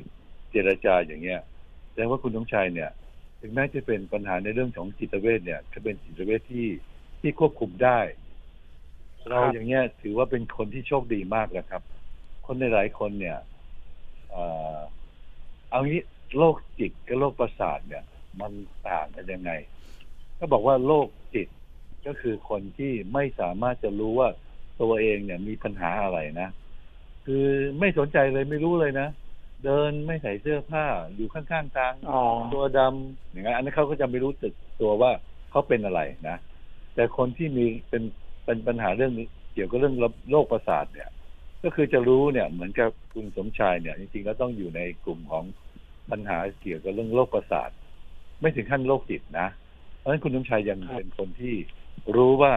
เจรจาอย่างเงี้ยแสดงว่าคุณสมชายเนี่ย ถึงแม้จะเป็นปัญหาในเรื่องของจิตเวชเนี่ยก็เป็นจิตเวชที่ที่ควบคุมได้ เราอย่างเงี้ยถือว่าเป็นคนที่โชคดีมากแล้วครับ คนในหลายคนเนี่ยเอ่อเอางี้โรคจิตกับโรคประสาทเนี่ย มันต่างกันยังไง ก็บอกว่าโรคจิตก็คือคนที่ไม่สามารถจะรู้ว่าตัวเองเนี่ยมีปัญหาอะไรนะ คือไม่สนใจเลยไม่รู้เลยนะ เดินไม่ใส่เสื้อผ้าอยู่ข้างๆทางอ๋อตัวดำอย่างนั้นอันนั้นเขาก็จะไม่รู้สึกตัวว่าเขาเป็นอะไรนะ แต่คนที่มีเป็น เป็นปัญหาเรื่องนี้เกี่ยวกับเรื่องโรคประสาทเนี่ย ก็คือจะรู้เนี่ย เหมือนกับคุณสมชายเนี่ย จริงๆแล้วต้องอยู่ในกลุ่มของปัญหาเกี่ยวกับเรื่องโรคประสาท ไม่ถึงขั้นโรคจิตนะ เพราะฉะนั้นคุณสมชายยังครับเป็นคนที่รู้ว่า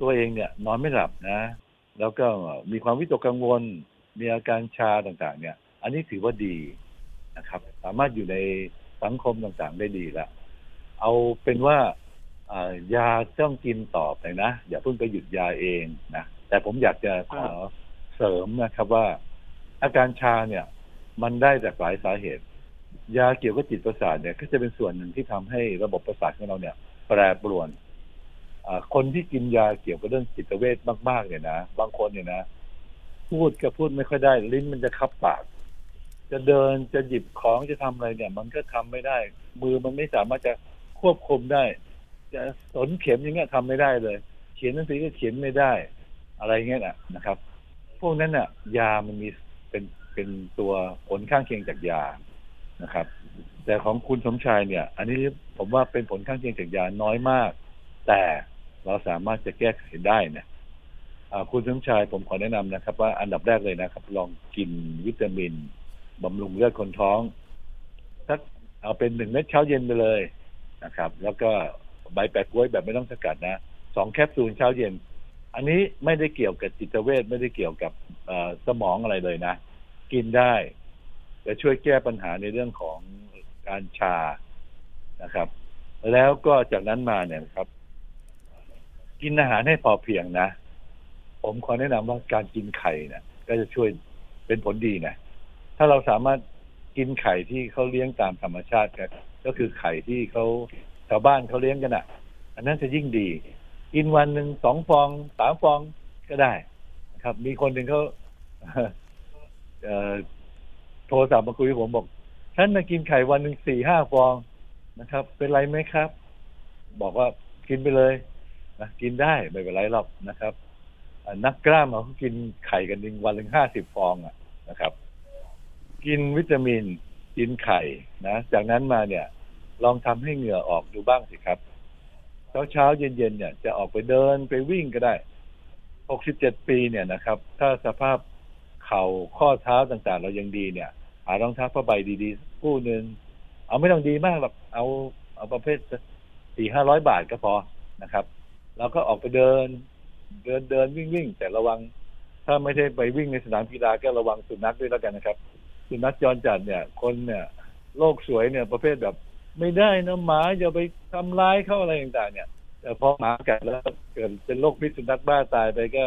ตัวเองเนี่ย นอนไม่หลับนะ แล้วก็มีความวิตกกังวล มีอาการชาต่างๆ เนี่ย อันนี้ถือว่าดีนะครับ สามารถอยู่ในสังคมต่างๆได้ดีละเอาเป็นว่าอ่า ยาต้องกินต่อไปนะ อย่าเพิ่งไปหยุดยาเองนะแต่ผมอยากจะขอเสริมนะครับว่า อาการชาเนี่ย มันได้จากหลายสาเหตุ ยาเกี่ยวกับจิตประสาทเนี่ย ก็จะเป็นส่วนหนึ่งที่ทำให้ระบบประสาทของเราเนี่ย แปรปรวนอ่าคนที่กินยาเกี่ยวกับเรื่องจิตเวชมากๆเนี่ยนะบางคนเนี่ยนะพูดก็พูดไม่ค่อยได้ ลิ้นมันจะคับปาก จะเดินจะหยิบของจะทำอะไรเนี่ย มันก็ทำไม่ได้ มือมันไม่สามารถจะควบคุมได้ จะสนเข็มอย่างเงี้ยทำไม่ได้เลย เขียนหนังสือก็เขียนไม่ได้ อะไรเงี้ยนะนะครับ พวกนั้นน่ะ ยามันมีเป็นเป็นตัวผลข้างเคียงจากยานะครับ แต่ของคุณสมชายเนี่ย อันนี้ผมว่าเป็นผลข้างเคียงจากยาน้อยมาก แต่เราสามารถจะแก้ไขได้เนี่ยคุณสมชายผมขอแนะนำนะครับ ว่าอันดับแรกเลยนะครับ ลองกินวิตามินบำรุงเลือดคนท้องสักเอาเป็นหนึ่งเม็ดเช้าเย็นไปเลยนะครับ แล้วก็ ใบแปะกล้วยแบบไม่ต้องสกัดนะสองแคปซูลเช้าเย็น อันนี้ไม่ได้เกี่ยวกับจิตเวชไม่ได้เกี่ยวกับสมองอะไรเลยนะ กินได้จะช่วยแก้ปัญหาในเรื่องของการชานะครับ แล้วก็จากนั้นมาเนี่ยครับ กินอาหารให้พอเพียงนะ ผมขอแนะนำว่าการกินไข่เนี่ยก็จะช่วยเป็นผลดีนะถ้าเราสามารถกินไข่ที่เขาเลี้ยงตามธรรมชาติก็คือไข่ที่เขา ชาวบ้านเขาเลี้ยงกันอะ อันนั้นจะยิ่งดี กินวันหนึ่งสองฟองสามฟองก็ได้นะครับ มีคนหนึ่งเขาเโทรศัพท์มาคุยกับผมบอกฉันมากินไข่วันหนึ่งสี่ห้าฟองนะครับ เป็นไรไหมครับ บอกว่ากินไปเลยนะกินได้ไม่เป็นไรหรอกนะครับนักกล้ามเขากินไข่กันหนึ่งวันหนึ่งห้าสิบฟองอะนะครับ กินวิตามินกินไข่นะ จากนั้นมาเนี่ย ลองทำให้เหงื่อออกดูบ้างสิครับ เช้าเช้าๆเย็นเนี่ยจะออกไปเดินไปวิ่งก็ได้67ปีเนี่ยนะครับ ถ้าสภาพเข่าข้อเท้าต่างๆ เรายังดีเนี่ย หารองเท้าผ้าใบดีๆกคู่หนึ่งเอาไม่ต้องดีมากหรอกเอาเอาประเภทสี่ห้าร้อยบาทก็พอนะครับเราก็ออกไปเดิน เดินเดินวิ่งวิ่งแต่ระวัง ถ้าไม่ได้ไปวิ่งในสนามกีฬาก็ระวังสุนัขด้วยแล้วกันนะครับ สุนัขจรจัดเนี่ย คนเนี่ยโลกสวยเนี่ยประเภทแบบ ไม่ได้นะหมาอย่าไปทำร้ายเขาอะไรต่างๆ เนี่ย แต่พอหมากัดแล้วเกิดเป็นโรคพิษสุนัขบ้าตายไปก็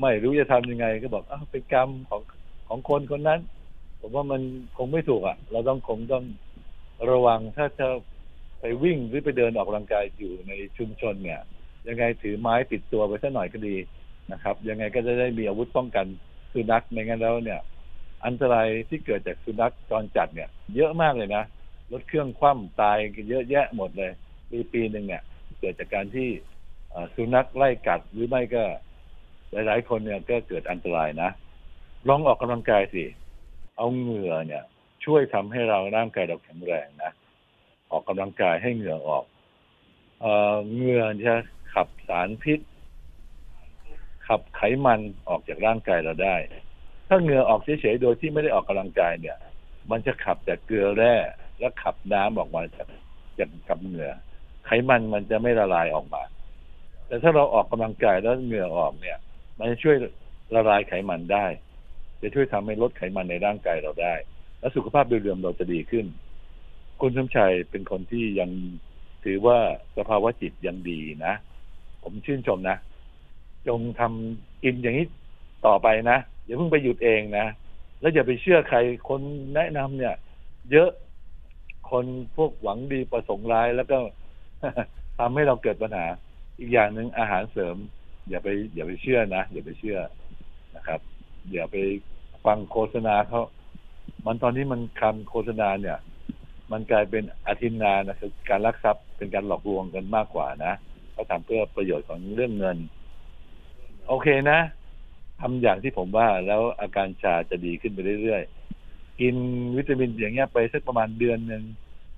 ไม่รู้จะทำยังไง ก็บอกอ้าวเป็นกรรมของของคนคนนั้น ผมว่ามันคงไม่ถูกอะ เราต้องคงต้องระวังถ้าจะไปวิ่งหรือไปเดินออกกำลังกายอยู่ในชุมชนเนี่ย ยังไงถือไม้ติดตัวไปสักหน่อยก็ดีนะครับ ยังไงก็จะได้มีอาวุธป้องกันสุนัขไม่งั้นแล้วเนี่ย อันตรายที่เกิดจากสุนัขจรจัดเนี่ย เยอะมากเลยนะ รถเครื่องคว่ำตายกันเยอะแยะหมดเลย ปีปีหนึ่งเนี่ยเกิดจากการที่สุนัขไล่กัดหรือไม่ก็ หลาย ๆ คนเนี่ยก็เกิดอันตรายนะลองออกกำลังกายสิ เอาเหงื่อเนี่ย ช่วยทำให้เราร่างกายเราแข็งแรงนะออกกำลังกายให้เหงื่อออกเอ่อเหงื่อจะขับสารพิษ ขับไขมันออกจากร่างกายเราได้ ถ้าเหงื่อออกเฉยๆโดยที่ไม่ได้ออกกำลังกายเนี่ย มันจะขับแต่เกลือแร่ และขับน้ำออกมาจากจากกับเหงื่อ ไขมันมันจะไม่ละลายออกมา แต่ถ้าเราออกกำลังกายแล้วเหงื่อออกเนี่ย มันจะช่วยละลายไขมันได้ จะช่วยทำให้ลดไขมันในร่างกายเราได้ และสุขภาพโดยรวมเราจะดีขึ้น คุณสมชัยเป็นคนที่ยังถือว่าสภาวะจิตยังดีนะ ผมชื่นชมนะ จงทำกินอย่างนี้ต่อไปนะอย่าเพิ่งไปหยุดเองนะ แล้วอย่าไปเชื่อใครคนแนะนำเนี่ย เยอะ คนพวกหวังดีประสงค์ร้ายแล้วก็ทำให้เราเกิดปัญหา อีกอย่างหนึ่งอาหารเสริม อย่าไป อย่าไปเชื่อนะอย่าไปเชื่อนะครับ อย่าไปฟังโฆษณาเขามันตอนนี้มันคำโฆษณาเนี่ย มันกลายเป็นอาทินนานะคือการลักทรัพย์เป็นการหลอกลวงกันมากกว่านะเขาทำเพื่อประโยชน์ของเรื่องเงิน โอเคนะทำอย่างที่ผมว่าแล้วอาการชาจะดีขึ้นไปเรื่อยๆ กินวิตามินอย่างเงี้ยไปสักประมาณเดือนหนึ่ง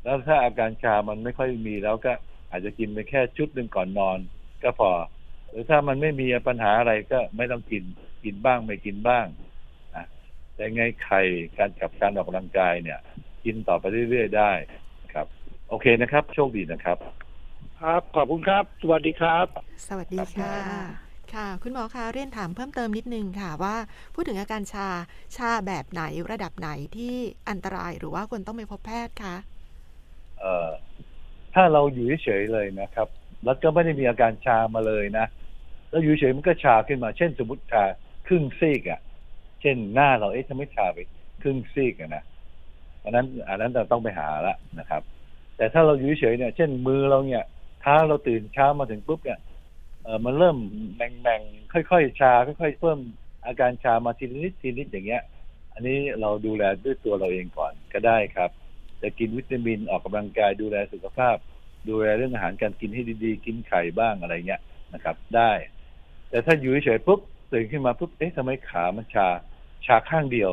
แล้วถ้าอาการชามันไม่ค่อยมีแล้วก็อาจจะกินไปแค่ชุดหนึ่งก่อนนอน ก็พอ หรือถ้ามันไม่มีปัญหาอะไรก็ไม่ต้องกินกินบ้างไม่กินบ้างนะแต่ไงไข่การกับการออกกำลังกายเนี่ย กินต่อไปเรื่อยๆได้นะครับ โอเคนะครับ โชคดีนะครับ ครับขอบคุณครับ สวัสดีครับ สวัสดีค่ะ ค่ะ คุณหมอคะเรียนถามเพิ่มเติมนิดนึงค่ะว่า พูดถึงอาการชาชาแบบไหนระดับไหนที่อันตรายหรือว่าควรต้องไปพบแพทย์คะเอ่อถ้าเราอยู่เฉยๆเลยนะครับ แล้วก็ไม่ได้มีอาการชามาเลยนะ แล้วอยู่เฉยมันก็ชาขึ้นมา เช่นสมมติชาครึ่งซีกอะ่ะ เช่นหน้าเราเอ๊ะทำไมชาไปครึ่งซีกอะนะอันนั้นอันนั้นเราต้องไปหาละนะครับ แต่ถ้าเราอยู่เฉยเนี่ย เช่นมือเราเนี่ยเท้าเราตื่นเช้ามาถึงปุ๊บเนี่ย มันเริ่มแบ่งๆค่อยๆชาค่อยๆเพิ่มอาการชามาทีนิดทีนิดอย่างเงี้ย อันนี้เราดูแลด้วยตัวเราเองก่อนก็ได้ครับ จะกินวิตามินออกกำลังกายดูแลสุขภาพ ดูแลเรื่องอาหารการกินให้ดีๆ กินไข่บ้างอะไรเงี้ยนะครับ ได้ แต่ถ้าอยู่เฉยๆปุ๊บตื่นขึ้นมาปุ๊บเอ๊ะทำไมขามันชาชาข้างเดียว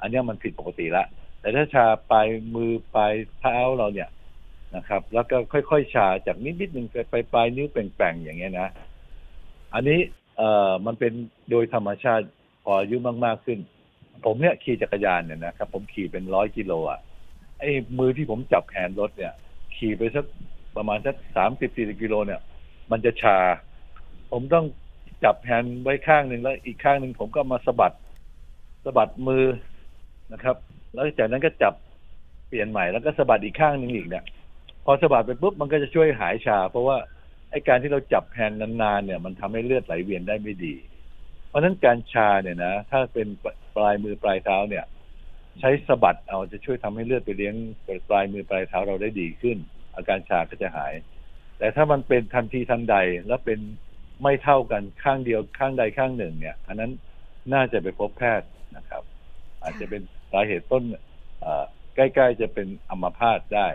อันนี้มันผิดปกติละแต่ถ้าชาปลายมือปลายเท้าเราเนี่ยนะครับ แล้วก็ค่อยๆ ชาจากนิดๆหนึ่งไปปลายนิ้วแป่งๆอย่างเงี้ยนะ อันนี้เอ่อมันเป็นโดยธรรมชาติพออายุมากๆขึ้น ผมเนี่ยขี่จักรยานเนี่ยนะครับผมขี่เป็นร้อยกิโลอะไอ้มือที่ผมจับแฮนรถเนี่ย ขี่ไปสักประมาณสักสามสิบสี่สิบกิโลเนี่ย มันจะชา ผมต้องจับแฮนด์ไว้ข้างหนึ่งแล้วอีกข้างหนึ่งผมก็มาสะบัดสะบัดมือนะครับ แล้วจากนั้นก็จับเปลี่ยนใหม่แล้วก็สะบัดอีกข้างหนึ่งอีกเนี่ยพอสะบัดไปปุ๊บมันก็จะช่วยหายชา เพราะว่า ไอ้การที่เราจับแฮนด์นานๆเนี่ย มันทำให้เลือดไหลเวียนได้ไม่ดี เพราะฉะนั้นการชาเนี่ยนะถ้าเป็นปลายมือปลายเท้าเนี่ย ใช้สะบัดเอาจะช่วยทำให้เลือดไปเลี้ยงปลายมือปลายเท้าเราได้ดีขึ้น อาการชาก็จะหาย แต่ถ้ามันเป็นทันทีทันใดแล้วเป็นไม่เท่ากันข้างเดียวข้างใดข้างหนึ่ง เนี่ยอันนั้นน่าจะไปพบแพทย์นะครับ อาจจะเป็นสาเหตุต้นใกล้ ๆ จะเป็นอัมพาตได้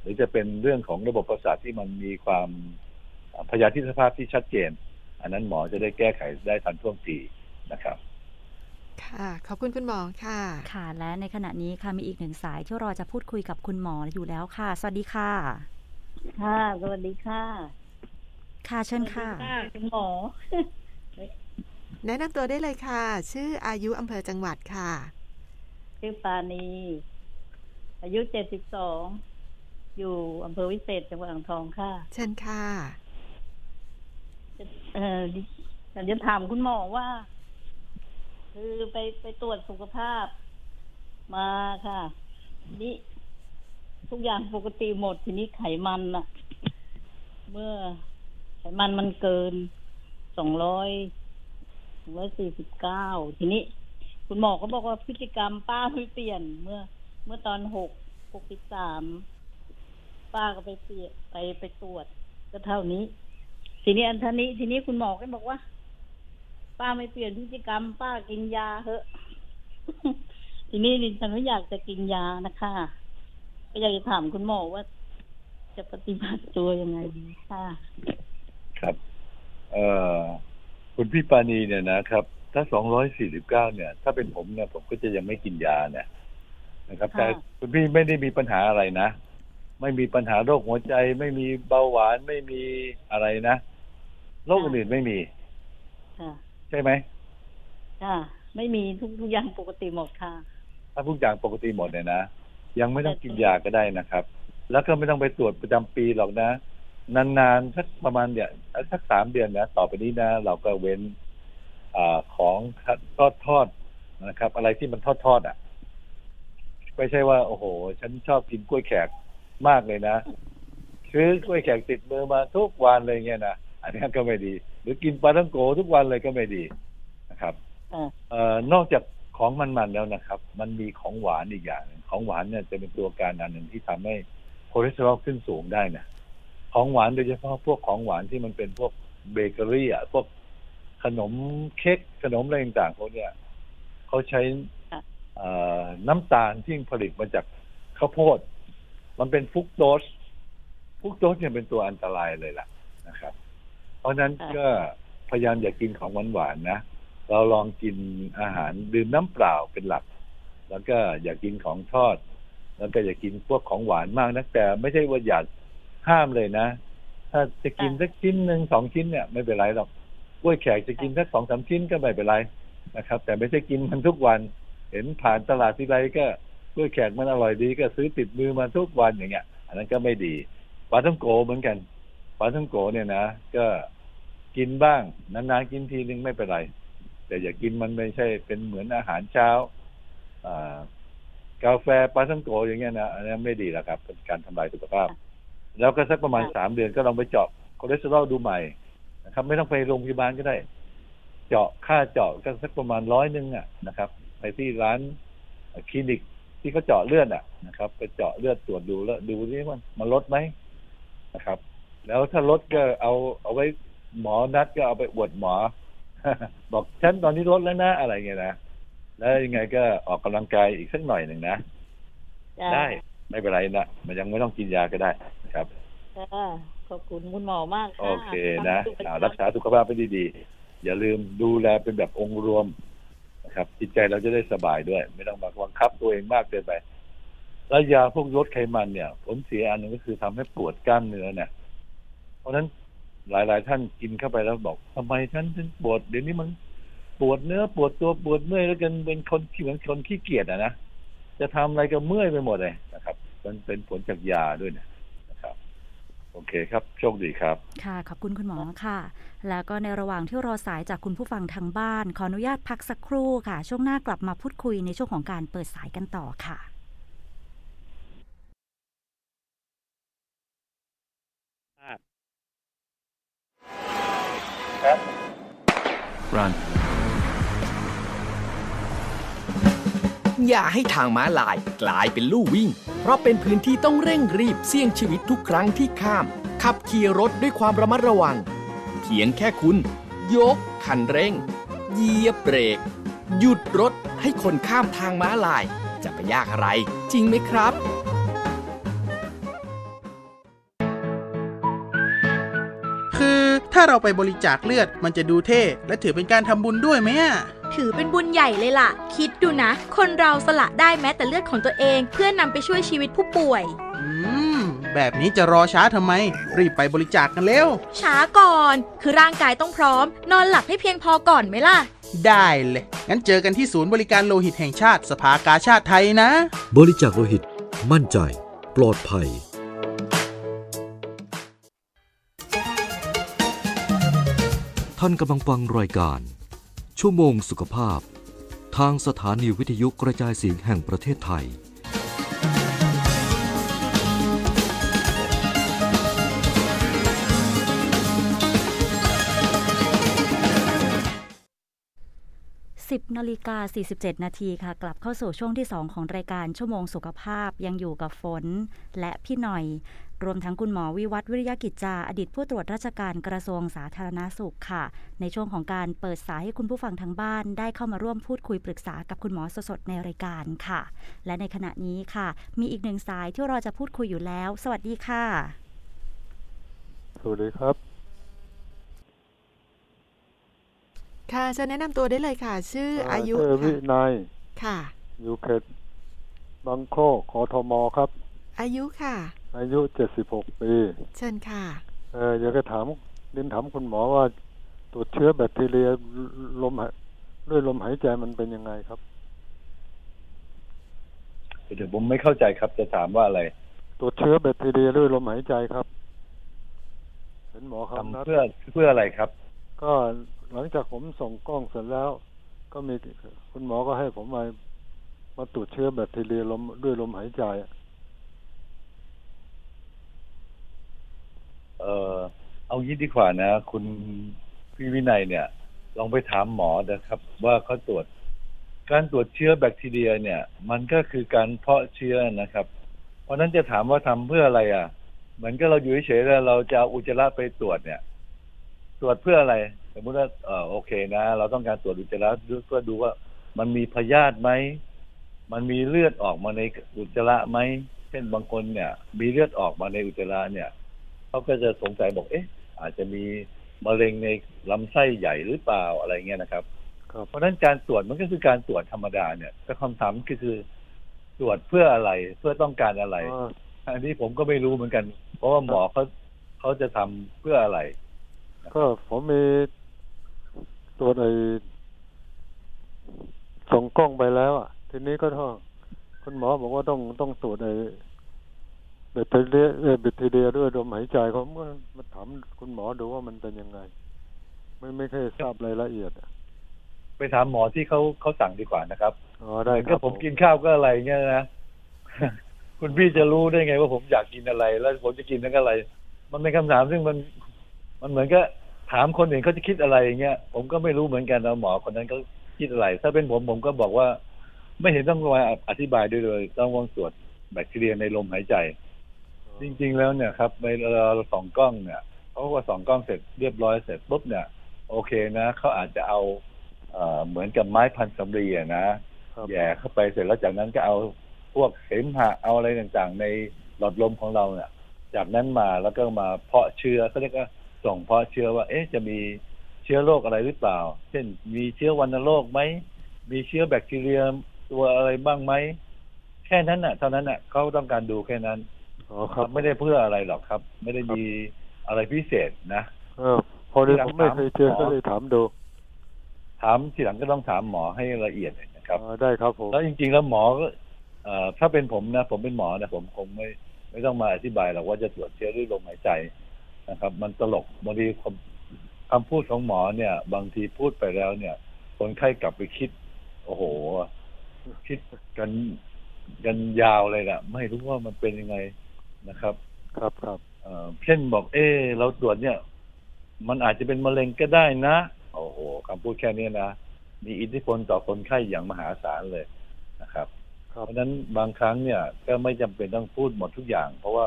หรือจะเป็นเรื่องของระบบประสาทที่มันมีความ พยาธิสภาพที่ชัดเจน อันนั้นหมอจะได้แก้ไขได้ทันท่วงทีนะครับค่ะขอบคุณคุณหมอค่ะ ค่ะ และในขณะนี้ค่ะมีอีกหนึ่งสายที่รอจะพูดคุยกับคุณหมออยู่แล้วค่ะ สวัสดีค่ะ ค่ะ สวัสดีค่ะ ค่ะเชิญค่ะสวัสดีค่ะคุณหมอ แนะนำตัวได้เลยค่ะ ชื่ออายุอำเภอจังหวัดค่ะ ชื่อปานี อายุเจ็ดสิบสอง อยู่อำเภอวิเศษจังหวัดอ่างทองค่ะ เชิญค่ะ เอ่อฉันจะถามคุณหมอว่า คือไปไปตรวจสุขภาพมาค่ะ นี่ทุกอย่างปกติหมดทีนี้ไขมันน่ะเมื่อไขมันมันเกินสองร้อยร้อยสี่สิบเก้าทีนี้ คุณหมอก็บอกว่าพฤติกรรมป้าไม่เปลี่ยนเมื่อ เมื่อตอนหกหกสิบสามป้าก็ไปเปลี่ยนไปไปตรวจก็เท่านี้ ทีนี้อันท่านี้ ทีนี้คุณหมอก็บอกว่า ป้าไม่เปลี่ยนพฤติกรรม ป้ากินยาเถอะ ทีนี้ดิฉันไม่อยากจะกินยานะคะก็อยากจะถามคุณหมอว่า จะปฏิบัติตัวยังไงดีค่ะ ครับ เอ่อคุณพี่ปานีเนี่ยนะครับ ถ้า249เนี่ย ถ้าเป็นผมเนี่ยผมก็จะยังไม่กินยาเนี่ยนะครับค่ะแต่คุณพี่ไม่ได้มีปัญหาอะไรนะไม่มีปัญหาโรคหัวใจ ไม่มีเบาหวานไม่มีอะไรนะ โรคอื่นๆไม่มีค่ะใช่ไหมค่ะไม่มีทุกทุกอย่างปกติหมดค่ะ ถ้าทุกอย่างปกติหมดเนี่ยนะยังไม่ต้องกินยาก็ได้นะครับ แล้วก็ไม่ต้องไปตรวจประจำปีหรอกนะ นานๆสักประมาณเนี่ยสักสามเดือนนะต่อไปนี้นะเราก็เว้นอาของทอดทอดๆนะครับ อะไรที่มันทอดทอดๆอะไม่ใช่ว่า โอ้โห ฉันชอบกินกล้วยแขกมากเลยนะซื้อกล้วยแขกติดมือมาทุกวันเลยเงี้ยนะ อันนี้ก็ไม่ดี หรือกินปาท่องโก๋ทุกวันเลยก็ไม่ดีนะครับค่ะเอ่อนอกจากของมันๆแล้วนะครับ มันมีของหวานอีกอย่างหนึ่งของหวานเนี่ยจะเป็นตัวการอันหนึ่งที่ทำให้คอเลสเตอรอลขึ้นสูงได้นะของหวานโดยเฉพาะพวกของหวานที่มันเป็นพวกเบเกอรี่อะพวกขนมเค้กขนมอะไรต่างๆพวกเนี้ยเขาใช้ค่ะเอ่อน้ำตาลที่ผลิตมาจากข้าวโพด มันเป็นฟรุกโตสฟรุกโตสเนี่ยเป็นตัวอันตรายเลยล่ะนะครับ เพราะฉะนั้นก็พยายามอย่ากกินของหวานๆนะ เราลองกินอาหารดื่มน้ำเปล่าเป็นหลัก แล้วก็อย่ากกินของทอด แล้วก็อย่ากินพวกของหวานมากนะแต่ไม่ใช่ว่าอยากห้ามเลยนะ ถ้าจะกินสักชิ้นหนึ่งสองชิ้นเนี่ยไม่เป็นไรหรอกกล้วยแขกจะกินสักสองสามชิ้นก็ไม่เป็นไรนะครับ แต่ไม่ใช่กินมันทุกวัน เห็นผ่านตลาดที่ไรก็กล้วยแขกมันอร่อยดีก็ซื้อติดมือมาทุกวันอย่างเงี้ย อันนั้นก็ไม่ดีปลาท่องโกเหมือนกันปลาท่องโกเนี่ยนะ ก็ กินบ้าง นานๆกินทีนึงไม่เป็นไร แต่อย่ากินมันไม่ใช่เป็นเหมือนอาหารเช้า อ่ากาแฟปลาท่องโกอย่างเงี้ยนะอันนี้ไม่ดีแล้วครับเป็นการทำลายสุขภาพ แล้วก็สักประมาณค่ะสามเดือนก็ลองไปเจาะคอเลสเตอรอลดูใหม่นะครับไม่ต้องไปโรงพยาบาลก็ได้ เจาะค่าเจาะก็สักประมาณร้อยหนึ่งอะนะครับ ไปที่ร้านคลินิกที่เขาเจาะเลือดอะนะครับไปเจาะเลือดตรวจดูแล้วดูนี่มันมันลดไหมนะครับ แล้วถ้าลดก็เอาเอาไว้ หมอนัดก็เอาไปอวดหมอ บอกฉันตอนนี้ลดแล้วนะอะไรเงี้ยนะ แล้วยังไงก็ออกกำลังกายอีกสักหน่อยหนึ่งนะจ้าได้ไม่เป็นไรนะมันยังไม่ต้องกินยาก็ได้นะครับจ้าขอบคุณคุณหมอมากค่ะโอเคนะทำให้อ่ารักษาสุขภาพไปดีๆอย่าลืมดูแลเป็นแบบองค์รวมนะครับจิตใจเราจะได้สบายด้วย ไม่ต้องมาบังคับตัวเองมากเกินไปแล้วยาพวกลดไขมันเนี่ย ผลเสียอันหนึ่งก็คือทำให้ปวดกล้ามเนื้อเนี่ย เพราะฉะนั้น หลาย ๆ ท่านกินเข้าไปแล้วบอกทำไมฉันถึงปวดเดี๋ยวนี้มันปวดเนื้อปวดตัวปวดเมื่อยแล้วกันเป็นคนที่เหมือนคนขี้เกียจอะนะจะทำอะไรก็เมื่อยไปหมดเลยนะครับ มันเป็นผลจากยาด้วยเนี่ยนะครับโอเคครับ โชคดีครับ ค่ะ ขอบคุณคุณหมอค่ะ แล้วก็ในระหว่างที่รอสายจากคุณผู้ฟังทางบ้าน ขออนุญาตพักสักครู่ค่ะ ช่วงหน้ากลับมาพูดคุยในช่วงของการเปิดสายกันต่อค่ะ Run. อย่าให้ทางม้าลายกลายเป็นลู่วิ่ง เพราะเป็นพื้นที่ต้องเร่งรีบเสี่ยงชีวิตทุกครั้งที่ข้าม ขับขี่รถด้วยความระมัดระวัง เพียงแค่คุณ ยกคันเร่ง เหยียบเบรก หยุดรถให้คนข้ามทางม้าลาย จะไปยากอะไร จริงไหมครับ เราไปบริจาคเลือดมันจะดูเท่ และถือเป็นการทำบุญด้วยไหมอะถือเป็นบุญใหญ่เลยล่ะ คิดดูนะ คนเราสละได้แม้แต่เลือดของตัวเอง เพื่อนำไปช่วยชีวิตผู้ป่วย อืม แบบนี้จะรอช้าทำไม รีบไปบริจาคกันเร็ว ช้าก่อน คือร่างกายต้องพร้อม นอนหลับให้เพียงพอก่อนไหมล่ะ ได้เลย งั้นเจอกันที่ศูนย์บริการโลหิตแห่งชาติสภากาชาติไทยนะ บริจาคโลหิต มั่นใจ ปลอดภัย ท่านกำลังฟังรายการ ชั่วโมงสุขภาพ ทางสถานีวิทยุกระจายเสียงแห่งประเทศไทย 10นาฬิกา47 นาทีค่ะ กลับเข้าสู่ช่วงที่ 2 ของรายการชั่วโมงสุขภาพยังอยู่กับฝน และพี่หน่อย รวมทั้งคุณหมอวิวัฒน์วิริยกิจจา อดีตผู้ตรวจราชการกระทรวงสาธารณาสุขค่ะ ในช่วงของการเปิดสายให้คุณผู้ฟังทางบ้าน ได้เข้ามาร่วมพูดคุยปรึกษากับคุณหมอสดๆในรายการค่ะ และในขณะนี้ค่ะ มีอีกหนึ่งสายที่เราจะพูดคุยอยู่แล้ว สวัสดีค่ะ สวัสดีครับ ค่ะจะแนะนำตัวได้เลยค่ะ ชื่ออายุชื่อวิค่ะนัยค่ะอยู่เขตบางโคกขอทมครับ อายุค่ะ อายุ76ปี เชิญค่ะ เอออยากจะถามเรียนถามคุณหมอว่าตรวจเชื้อแบคทีเรียลมหายด้วยลมหายใจมันเป็นยังไงครับเดี๋ยวผมไม่เข้าใจครับ จะถามว่าอะไร ตรวจเชื้อแบคทีเรียด้วยลมหายใจครับเห็นหมอครับทำนัดเพื่อเพื่ออะไรครับ ก็หลังจากผมส่งกล้องเสร็จแล้ว ก็มีคุณหมอก็ให้ผมมามาตรวจเชื้อแบคทีเรียลมด้วยลมหายใจอะ เออเอางี้ดีกว่านะ คุณพี่วินัยเนี่ย ลองไปถามหมอนะครับ ว่าเขาตรวจ การตรวจเชื้อแบคทีเรีย เนี่ย มันก็คือการเพาะเชื้อนะครับ เพราะนั้นจะถามว่าทำเพื่ออะไรอะ เหมือนก็เราอยู่เฉยๆแล้วเราจะเอาอุจจาระไปตรวจเนี่ย ตรวจเพื่ออะไร สมมติว่าเออโอเคนะ เราต้องการตรวจอุจจาระเพื่อดูว่ามันมีพยาธิไหม มันมีเลือดออกมาในอุจจาระไหม เช่นบางคนเนี่ย มีเลือดออกมาในอุจจาระเนี่ย เขาก็จะสงสัยบอกเอ๊ะ อาจจะมีมะเร็งในลำไส้ใหญ่หรือเปล่าอะไรเงี้ยนะครับครับ เพราะฉะนั้นการตรวจมันก็คือการตรวจธรรมดาเนี่ยแต่คำถามก็คือตรวจเพื่ออะไรเพื่อต้องการอะไรอ๋ออันนี้ผมก็ไม่รู้เหมือนกัน เพราะว่าหมอเขาเขาจะทำเพื่ออะไร ก็ผมมีตรวจไอ้ส่งกล้องไปแล้วอะทีนี้ก็ต้องคุณหมอบอกว่าต้องต้องตรวจไอ้ แบคทีเรียเอ่อแบคทีเรียด้วยลมหายใจผมก็มาถามคุณหมอดูว่ามันเป็นยังไง ไม่ไม่เคยทราบรายละเอียดอะไปถามหมอที่เขาเขาสั่งดีกว่านะครับอ๋อได้คก็รับผมกินข้าวก็อะไรเงี้ยนะคุณพี่จะรู้ได้ไงว่าผมอยากกินอะไร แล้วผมจะกินนั่นก็อะไร มันเป็นคำถามซึ่งมัน มันเหมือนก็ถามคนอื่นเขาจะคิดอะไรอย่างเงี้ยผมก็ไม่รู้เหมือนกันนะหมอคนนั้นเขาคิดอะไร ถ้าเป็นผมผมก็บอกว่า ไม่เห็นต้องมาอธิบายด้วยเลย ต้องวางตรวจแบคทีเรียในลมหายใจ จริง ๆ แล้วเนี่ยครับในเราส่องกล้องเนี่ยเขาก็ส่องกล้องเสร็จเรียบร้อยเสร็จปุ๊บเนี่ย โอเคนะเขาอาจจะเอาเอ่อเหมือนกับไม้พันสำลีอะนะครับแหย่เข้าไปเสร็จแล้วจากนั้นก็เอาพวกเสมหะเอาอะไรต่างๆ ในหลอดลมของเราเนี่ย จากนั้นมาแล้วก็มาเพาะเชื้อเขาเรียกว่าส่งเพาะเชื้อว่า เอ๊ะจะมีเชื้อโรคอะไรหรือเปล่า เช่นมีเชื้อวัณโรคไหมมีเชื้อแบคทีเรียตัวอะไรบ้างไหมแค่นั้นน่ะ เท่านั้นน่ะเขาต้องการดูแค่นั้น อ๋อครับไม่ได้เพื่ออะไรหรอกครับ ไม่ได้มีอะไรพิเศษนะเออพอดีผมไม่เคยเจอหมอก็เลยถามดู ถามทีหลังก็ต้องถามหมอให้ละเอียดนะครับอ่าได้ครับผมแล้วจริง ๆ แล้วหมอก็เอ่อถ้าเป็นผมนะ ผมเป็นหมอนะผมคงไม่ไม่ต้องมาอธิบายหรอกว่าจะตรวจเชื้อด้วยลมหายใจนะครับ มันตลกบางทีคำคำพูดของหมอเนี่ย บางทีพูดไปแล้วเนี่ย คนไข้กลับไปคิด โอ้โห คิดกันกันยาวเลยนะไม่รู้ว่ามันเป็นยังไง นะครับครับครับเอ่อเช่นบอกเออเราตรวจเนี่ย มันอาจจะเป็นมะเร็งก็ได้นะ โอ้โหคำพูดแค่นี้นะ มีอิทธิพลต่อคนไข้อย่างมหาศาลเลยนะครับครับเพราะฉะนั้นบางครั้งเนี่ย ก็ไม่จำเป็นต้องพูดหมดทุกอย่าง เพราะว่า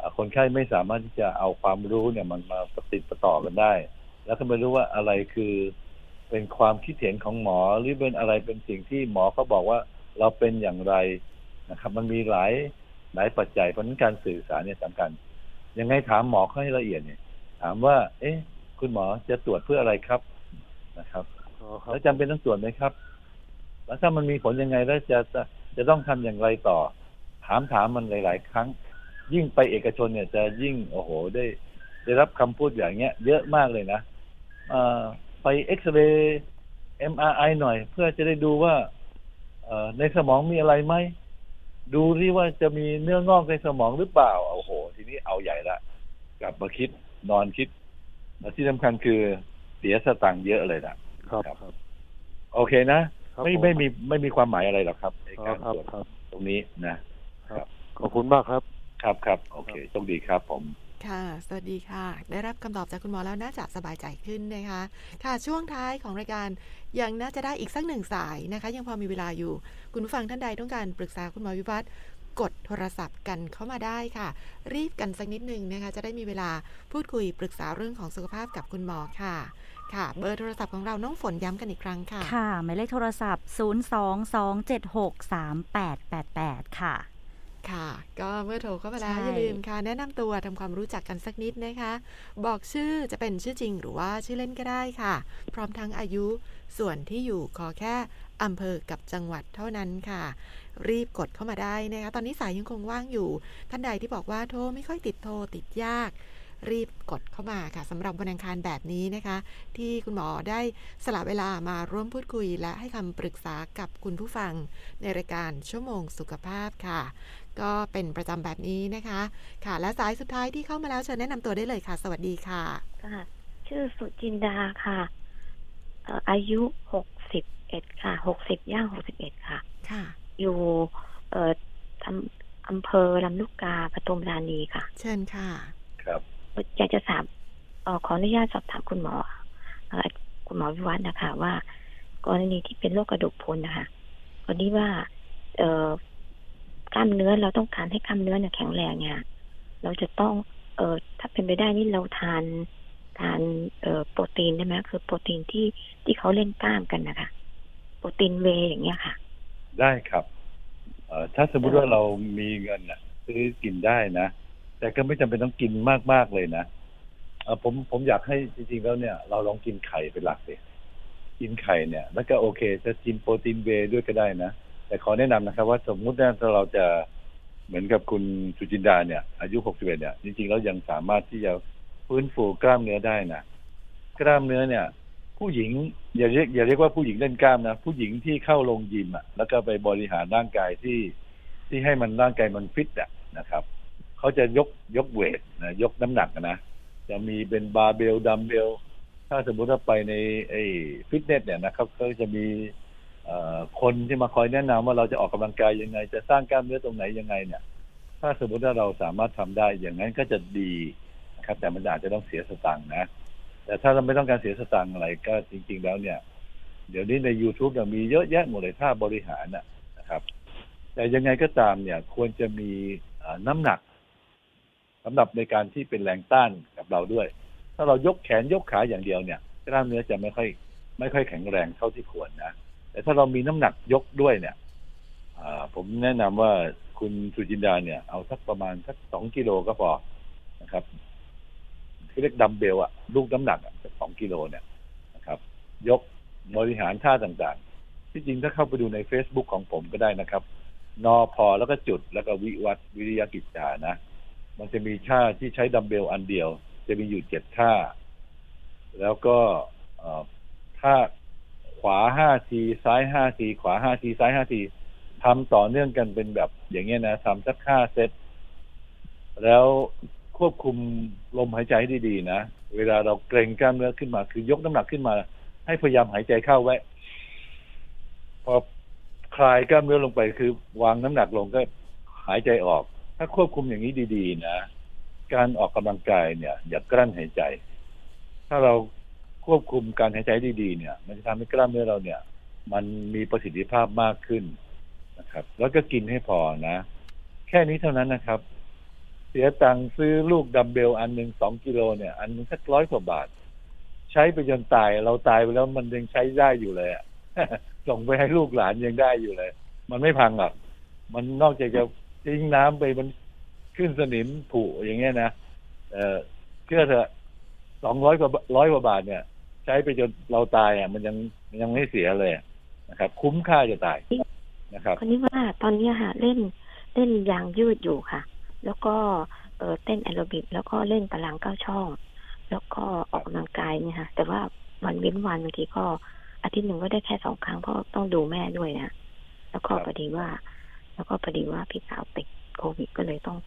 อ่าคนไข้ไม่สามารถที่จะเอาความรู้เนี่ยมันมาประติดประต่อกันได้ แล้วก็ไม่รู้ว่าอะไรคือเป็นความคิดเห็นของหมอหรือเป็นอะไรเป็นสิ่งที่หมอเขาบอกว่าเราเป็นอย่างไรนะครับ มันมีหลาย หลายปัจจัยเพราะฉะนั้นการสื่อสารเนี่ยสำคัญ ยังไงถามหมอเขาให้ละเอียดเนี่ย ถามว่า เอ๊ะ คุณหมอจะตรวจเพื่ออะไรครับนะครับอ๋อครับแล้วจำเป็นต้องตรวจไหมครับ แล้วถ้ามันมีผลยังไงแล้วจะจะจะต้องทำอย่างไรต่อ ถามถามมันหลาย ๆ ครั้ง ยิ่งไปเอกชนเนี่ย จะยิ่งโอ้โหได้ได้รับคำพูดอย่างเงี้ย เยอะมากเลยนะเอ่อไปเอ็กซเรย์ MRI หน่อย เพื่อจะได้ดูว่าเอ่อในสมองมีอะไรไหม ดูที่ว่าจะมีเนื้องอกในสมองหรือเปล่าโอ้โห ทีนี้เอาใหญ่ละกลับมาคิดนอนคิดและที่สำคัญคือเสียสตังค์เยอะเลยนะครับครับ โอเคนะครับไม่ผมไม่มีไม่มีความหมายอะไรหรอกครับในอ๋อการครับตรวจครับตรงนี้นะครับ ขอบคุณมากครับ ครับครับโอเคโชคดีครับผม ค่ะ สวัสดีค่ะ ได้รับคำตอบจากคุณหมอแล้วน่าจะสบายใจขึ้นนะคะ ค่ะช่วงท้ายของรายการยังน่าจะได้อีกสักหนึ่งสายนะคะ ยังพอมีเวลาอยู่ คุณผู้ฟังท่านใดต้องการปรึกษาคุณหมอวิวัฒน์กดโทรศัพท์กันเข้ามาได้ค่ะ รีบกันสักนิดหนึ่งนะคะ จะได้มีเวลาพูดคุยปรึกษาเรื่องของสุขภาพกับคุณหมอค่ะ ค่ะ เบอร์โทรศัพท์ของเราน้องฝนย้ำกันอีกครั้งค่ะ ค่ะหมายเลขโทรศัพท์ 022763888 ค่ะ ค่ะ ก็เมื่อโทรเข้ามาแล้วใช่อย่าลืมค่ะ แนะนำตัวทำความรู้จักกันสักนิดนะคะ บอกชื่อจะเป็นชื่อจริงหรือว่าชื่อเล่นก็ได้ค่ะ พร้อมทั้งอายุส่วนที่อยู่ขอแค่อำเภอกับจังหวัดเท่านั้นค่ะ รีบกดเข้ามาได้นะคะ ตอนนี้สายยังคงว่างอยู่ ท่านใดที่บอกว่าโทรไม่ค่อยติดโทรติดยากรีบกดเข้ามาค่ะสำหรับวันอังคารแบบนี้นะคะ ที่คุณหมอได้สละเวลามาร่วมพูดคุย และให้คำปรึกษากับคุณผู้ฟังในรายการชั่วโมงสุขภาพค่ะ ก็เป็นประจำแบบนี้นะคะ ค่ะ และสายสุดท้ายที่เข้ามาแล้วเชิญแนะนำตัวได้เลยค่ะ สวัสดีค่ะค่ะ ชื่อสุจินดาค่ะเอ่ออายุหกสิบเอ็ดค่ะหกสิบย่างหกสิบเอ็ดค่ะ ค่ะ อยู่เอ่ออำอำเภอลำลูกกาปทุมธานีค่ะ เชิญค่ะ ครับอยากจะถามเอ่อขออนุญาตสอบถามคุณหมอเอ่อคุณหมอวิวัฒน์นะคะ ว่ากรณีที่เป็นโรคกระดูกพรุนนะคะกรณีว่า เอ่อ กล้ามเนื้อเราต้องการให้กล้ามเนื้อเนี่ยแข็งแรงเนี่ยเราจะต้องเออถ้าเป็นไปได้นี่เราทานทานเอ่อโปรตีนได้ไหมคือโปรตีนที่ที่เขาเล่นกล้ามกันนะคะโปรตีนเวอย่างเงี้ยค่ะ ได้ครับเอ่อถ้าสมมติว่าเรามีเงินน่ะซื้อกินได้นะ แต่ก็ไม่จำเป็นต้องกินมากๆเลยนะเออผมผมอยากให้จริงๆแล้วเนี่ย เราลองกินไข่เป็นหลักเลยกินไข่เนี่ย แล้วก็โอเค จะกินโปรตีนเวด้วยก็ได้นะ แต่ขอแนะนำนะครับ ว่าสมมุติว่าถ้าเราจะเหมือนกับคุณสุจินดาเนี่ย อายุ 61 เนี่ย จริงๆแล้วยังสามารถที่จะฟื้นฟูกล้ามเนื้อได้นะกล้ามเนื้อเนี่ย ผู้หญิงอย่าเรียกอย่าเรียกว่าผู้หญิงเล่นกล้ามนะผู้หญิงที่เข้าลงยิมอะแล้วก็ไปบริหารร่างกายที่ที่ให้มันร่างกายมันฟิตอะนะครับเขาจะยกยกเวทนะยกน้ำหนักนะจะมีเป็นบาร์เบลดัมเบลถ้าสมมุติว่าไปในไอ้ฟิตเนสเนี่ยนะครับก็จะมี คนที่มาคอยแนะนำว่าเราจะออกกำลังกายยังไง จะสร้างกล้ามเนื้อตรงไหนยังไงเนี่ย ถ้าสมมติว่าเราสามารถทำได้อย่างนั้นก็จะดีนะครับ แต่มันอาจจะต้องเสียสตังค์นะ แต่ถ้าเราไม่ต้องการเสียสตังค์อะไรก็จริง ๆ แล้วเนี่ย เดี๋ยวนี้ใน YouTube เนี่ยมีเยอะแยะหมดเลยท่าบริหารนะครับ แต่ยังไงก็ตามเนี่ย ควรจะมีน้ำหนักสำหรับในการที่เป็นแรงต้านกับเราด้วย ถ้าเรายกแขนยกขาอย่างเดียวเนี่ยกล้ามเนื้อจะไม่ค่อย ไม่ค่อยแข็งแรงเท่าที่ควรนะ แต่ถ้าเรามีน้ำหนักยกด้วยเนี่ยผมแนะนำว่าคุณสุจินดาเนี่ย เอาสักประมาณสักสองกิโลก็พอนะครับที่เรียกดัมเบลอะลูกน้ำหนักสักสองกิโลเนี่ยนะครับ ยกบริหารท่าต่างๆ ที่จริงถ้าเข้าไปดูใน Facebook ของผมก็ได้นะครับ นอพอแล้วก็จุดแล้วก็วิวัฒวิริยกิจจานะ มันจะมีท่าที่ใช้ดัมเบลอันเดียว จะมีอยู่เจ็ดท่า แล้วก็ท่า ขวาห้าทีซ้ายห้าทีขวาห้าทีซ้ายห้าทีทำต่อเนื่องกันเป็นแบบอย่างเงี้ยนะทำสักห้าเซตแล้วควบคุมลมหายใจให้ดีๆนะ เวลาเราเกรงกล้ามเนื้อขึ้นมา คือยกน้ำหนักขึ้นมา ให้พยายามหายใจเข้าไว้ พอคลายกล้ามเนื้อลงไปคือ วางน้ำหนักลงก็หายใจออก ถ้าควบคุมอย่างนี้ดี ๆ นะ การออกกำลังกายเนี่ย อย่ากลั้นหายใจ ถ้าเรา ควบคุมการหายใจดีๆเนี่ย มันจะทำให้กล้ามเนื้อเราเนี่ย มันมีประสิทธิภาพมากขึ้นนะครับ แล้วก็กินให้พอนะ แค่นี้เท่านั้นนะครับ เสียตังค์ซื้อลูกดัมเบลอันหนึ่งสองกิโลเนี่ย อันนึงสักร้อยกว่าบาท ใช้ไปจนตายเราตายไปแล้วมันยังใช้ได้อยู่เลยอะส่งไปให้ลูกหลานยังได้อยู่เลย มันไม่พังหรอกมันนอกจากจะทิ้งน้ำไปมันขึ้นสนิมผุอย่างเงี้ยนะเออเชื่อเถอะสองร้อยกว่าร้อยกว่าบาทเนี่ย ใช้ไปจนเราตายอะ มันยังยังไม่เสียเลยนะครับ คุ้มค่าจะตายนะครับคนนี้ว่าตอนนี้ค่ะเล่นเล่นยางยืดอยู่ค่ะ แล้วก็เออเต้นแอโรบิกแล้วก็เล่นตารางเก้าช่อง แล้วก็ออกกำลังกายเนี่ยค่ะ แต่ว่าวันเว้นวันบางทีก็อาทิตย์หนึ่งก็ได้แค่สองครั้งเพราะต้องดูแม่ด้วยนะแล้วก็พอดีว่า แล้วก็พอดีว่าพี่สาวติดโควิดก็เลยต้อง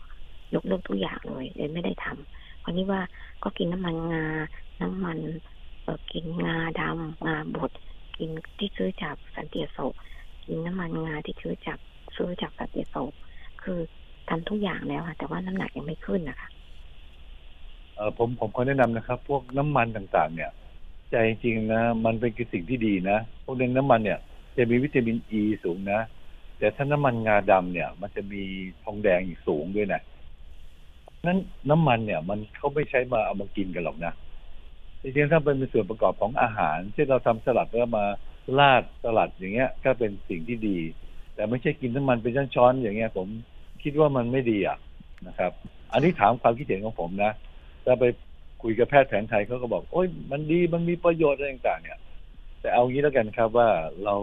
ยกเลิกทุกอย่างเลยเลยไม่ได้ทำคนนี้ว่าก็กินน้ำมันงา น้ำมัน กินงาดำงาบดกินที่ซื้อจากสันติโศกกินน้ำมันงาที่ซื้อจากซื้อจากสันติโศกคือทำทุกอย่างแล้วค่ะแต่ว่าน้ำหนักยังไม่ขึ้นนะคะเออผมผมขอแนะนำนะครับ พวกน้ำมันต่างๆ เนี่ย ใจจริงนะมันเป็นสิ่งที่ดีนะพวกเรื่องน้ำมันเนี่ย จะมีวิตามินอ e ีสูงนะแต่ถ้าน้ำมันงาดำเนี่ย มันจะมีทองแดงอีกสูงด้วยนะนั้นน้ำมันเนี่ย มันเขาไม่ใช้มาเอามากินกันหรอกนะ จริงๆถ้าเป็นส่วนประกอบของอาหารที่เราทำสลัดแล้วมาลาดสลัดอย่างเงี้ย ก็เป็นสิ่งที่ดี แต่ไม่ใช่กินน้ำมันเป็นช้อนๆอย่างเงี้ย ผมคิดว่ามันไม่ดีอะนะครับ อันนี้ถามความคิดเห็นของผมนะถ้าไปคุยกับแพทย์แผนไทยเขาก็บอก โอ้ยมันดีมันมีประโยชน์อะไรต่างๆเนี่ย แต่เอางี้แล้วกันครับว่าเรา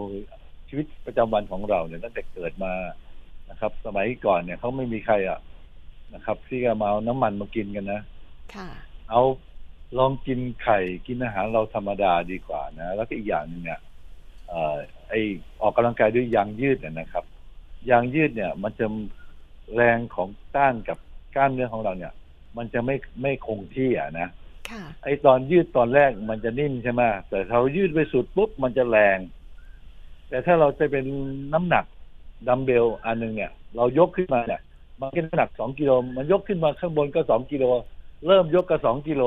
ชีวิตประจำวันของเราเนี่ยตั้งแต่เกิดมานะครับ สมัยก่อนเนี่ยเขาไม่มีใครอะนะครับ ที่จะมาเอาน้ำมันมากินกันนะค่ะเอา ลองกินไข่กินอาหารเราธรรมดาดีกว่านะ แล้วก็อีกอย่างหนึ่งเนี่ยไอออกกำลังกายด้วยยางยืดเนี่ยนะครับ ยางยืดเนี่ย มันจะแรงของต้านกับกล้ามเนื้อของเราเนี่ย มันจะไม่ไม่คงที่อะนะไอตอนยืดตอนแรกมันจะนิ่มใช่ไหมแต่เรายืดไปสุดปุ๊บมันจะแรง แต่ถ้าเราจะเป็นน้ำหนักดัมเบลอันหนึ่งเนี่ย เรายกขึ้นมาเนี่ยมันก็น้ำหนักสองกิโลมันยกขึ้นมาข้างบนก็สองกิโลเริ่มยกก็สองกิโล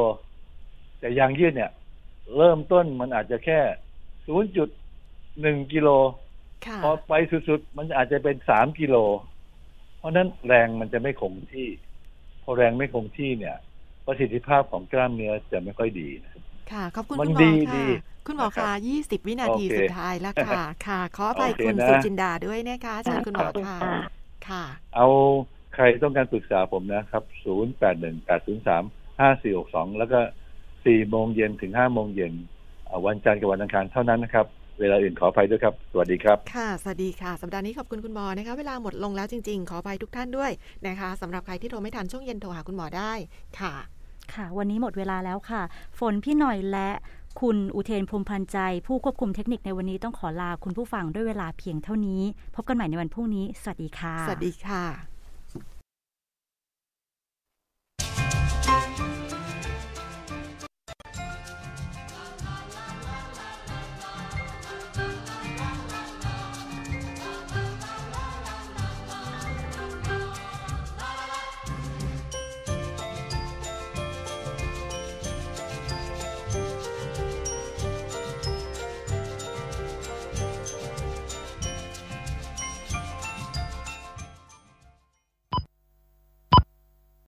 แต่ยางยืดเนี่ย เริ่มต้นมันอาจจะแค่ศูนย์จุดหนึ่งกิโลพอไปสุดๆ มันอาจจะเป็นสามกิโล เพราะนั้นแรงมันจะไม่คงที่ พอแรงไม่คงที่เนี่ย ประสิทธิภาพของกล้ามเนื้อจะไม่ค่อยดีนะค่ะ ขอบคุณคุณหมอค่ะ คุณหมอคะยี่สิบวินาทีสุดท้ายแล้วค่ะ ค่ะ ขออภัยคุณสุจินดาด้วยนะคะเชิญคุณหมอค่ะ ค่ะ เอาใครต้องการปรึกษาผมนะครับ ศูนย์แปดหนึ่งแปดศูนย์สามห้าสี่หกสองแล้วก็ สี่โมงเย็นถึงห้าโมงเย็นวันจันทร์กับวันอังคารเท่านั้นนะครับ เวลาอื่นขออภัยด้วยครับ สวัสดีครับ ค่ะ สวัสดีค่ะ สัปดาห์นี้ขอบคุณคุณหมอนะคะ เวลาหมดลงแล้วจริง ๆ ขออภัยทุกท่านด้วยนะคะสำหรับใครที่โทรไม่ทันช่วงเย็นโทรหาคุณหมอได้ค่ะ ค่ะ วันนี้หมดเวลาแล้วค่ะ ฝนพี่หน่อยและคุณอุเทนพรมพันใจ ผู้ควบคุมเทคนิคในวันนี้ต้องขอลาคุณผู้ฟังด้วยเวลาเพียงเท่านี้ พบกันใหม่ในวันพรุ่งนี้ สวัสดีค่ะ สวัสดีค่ะ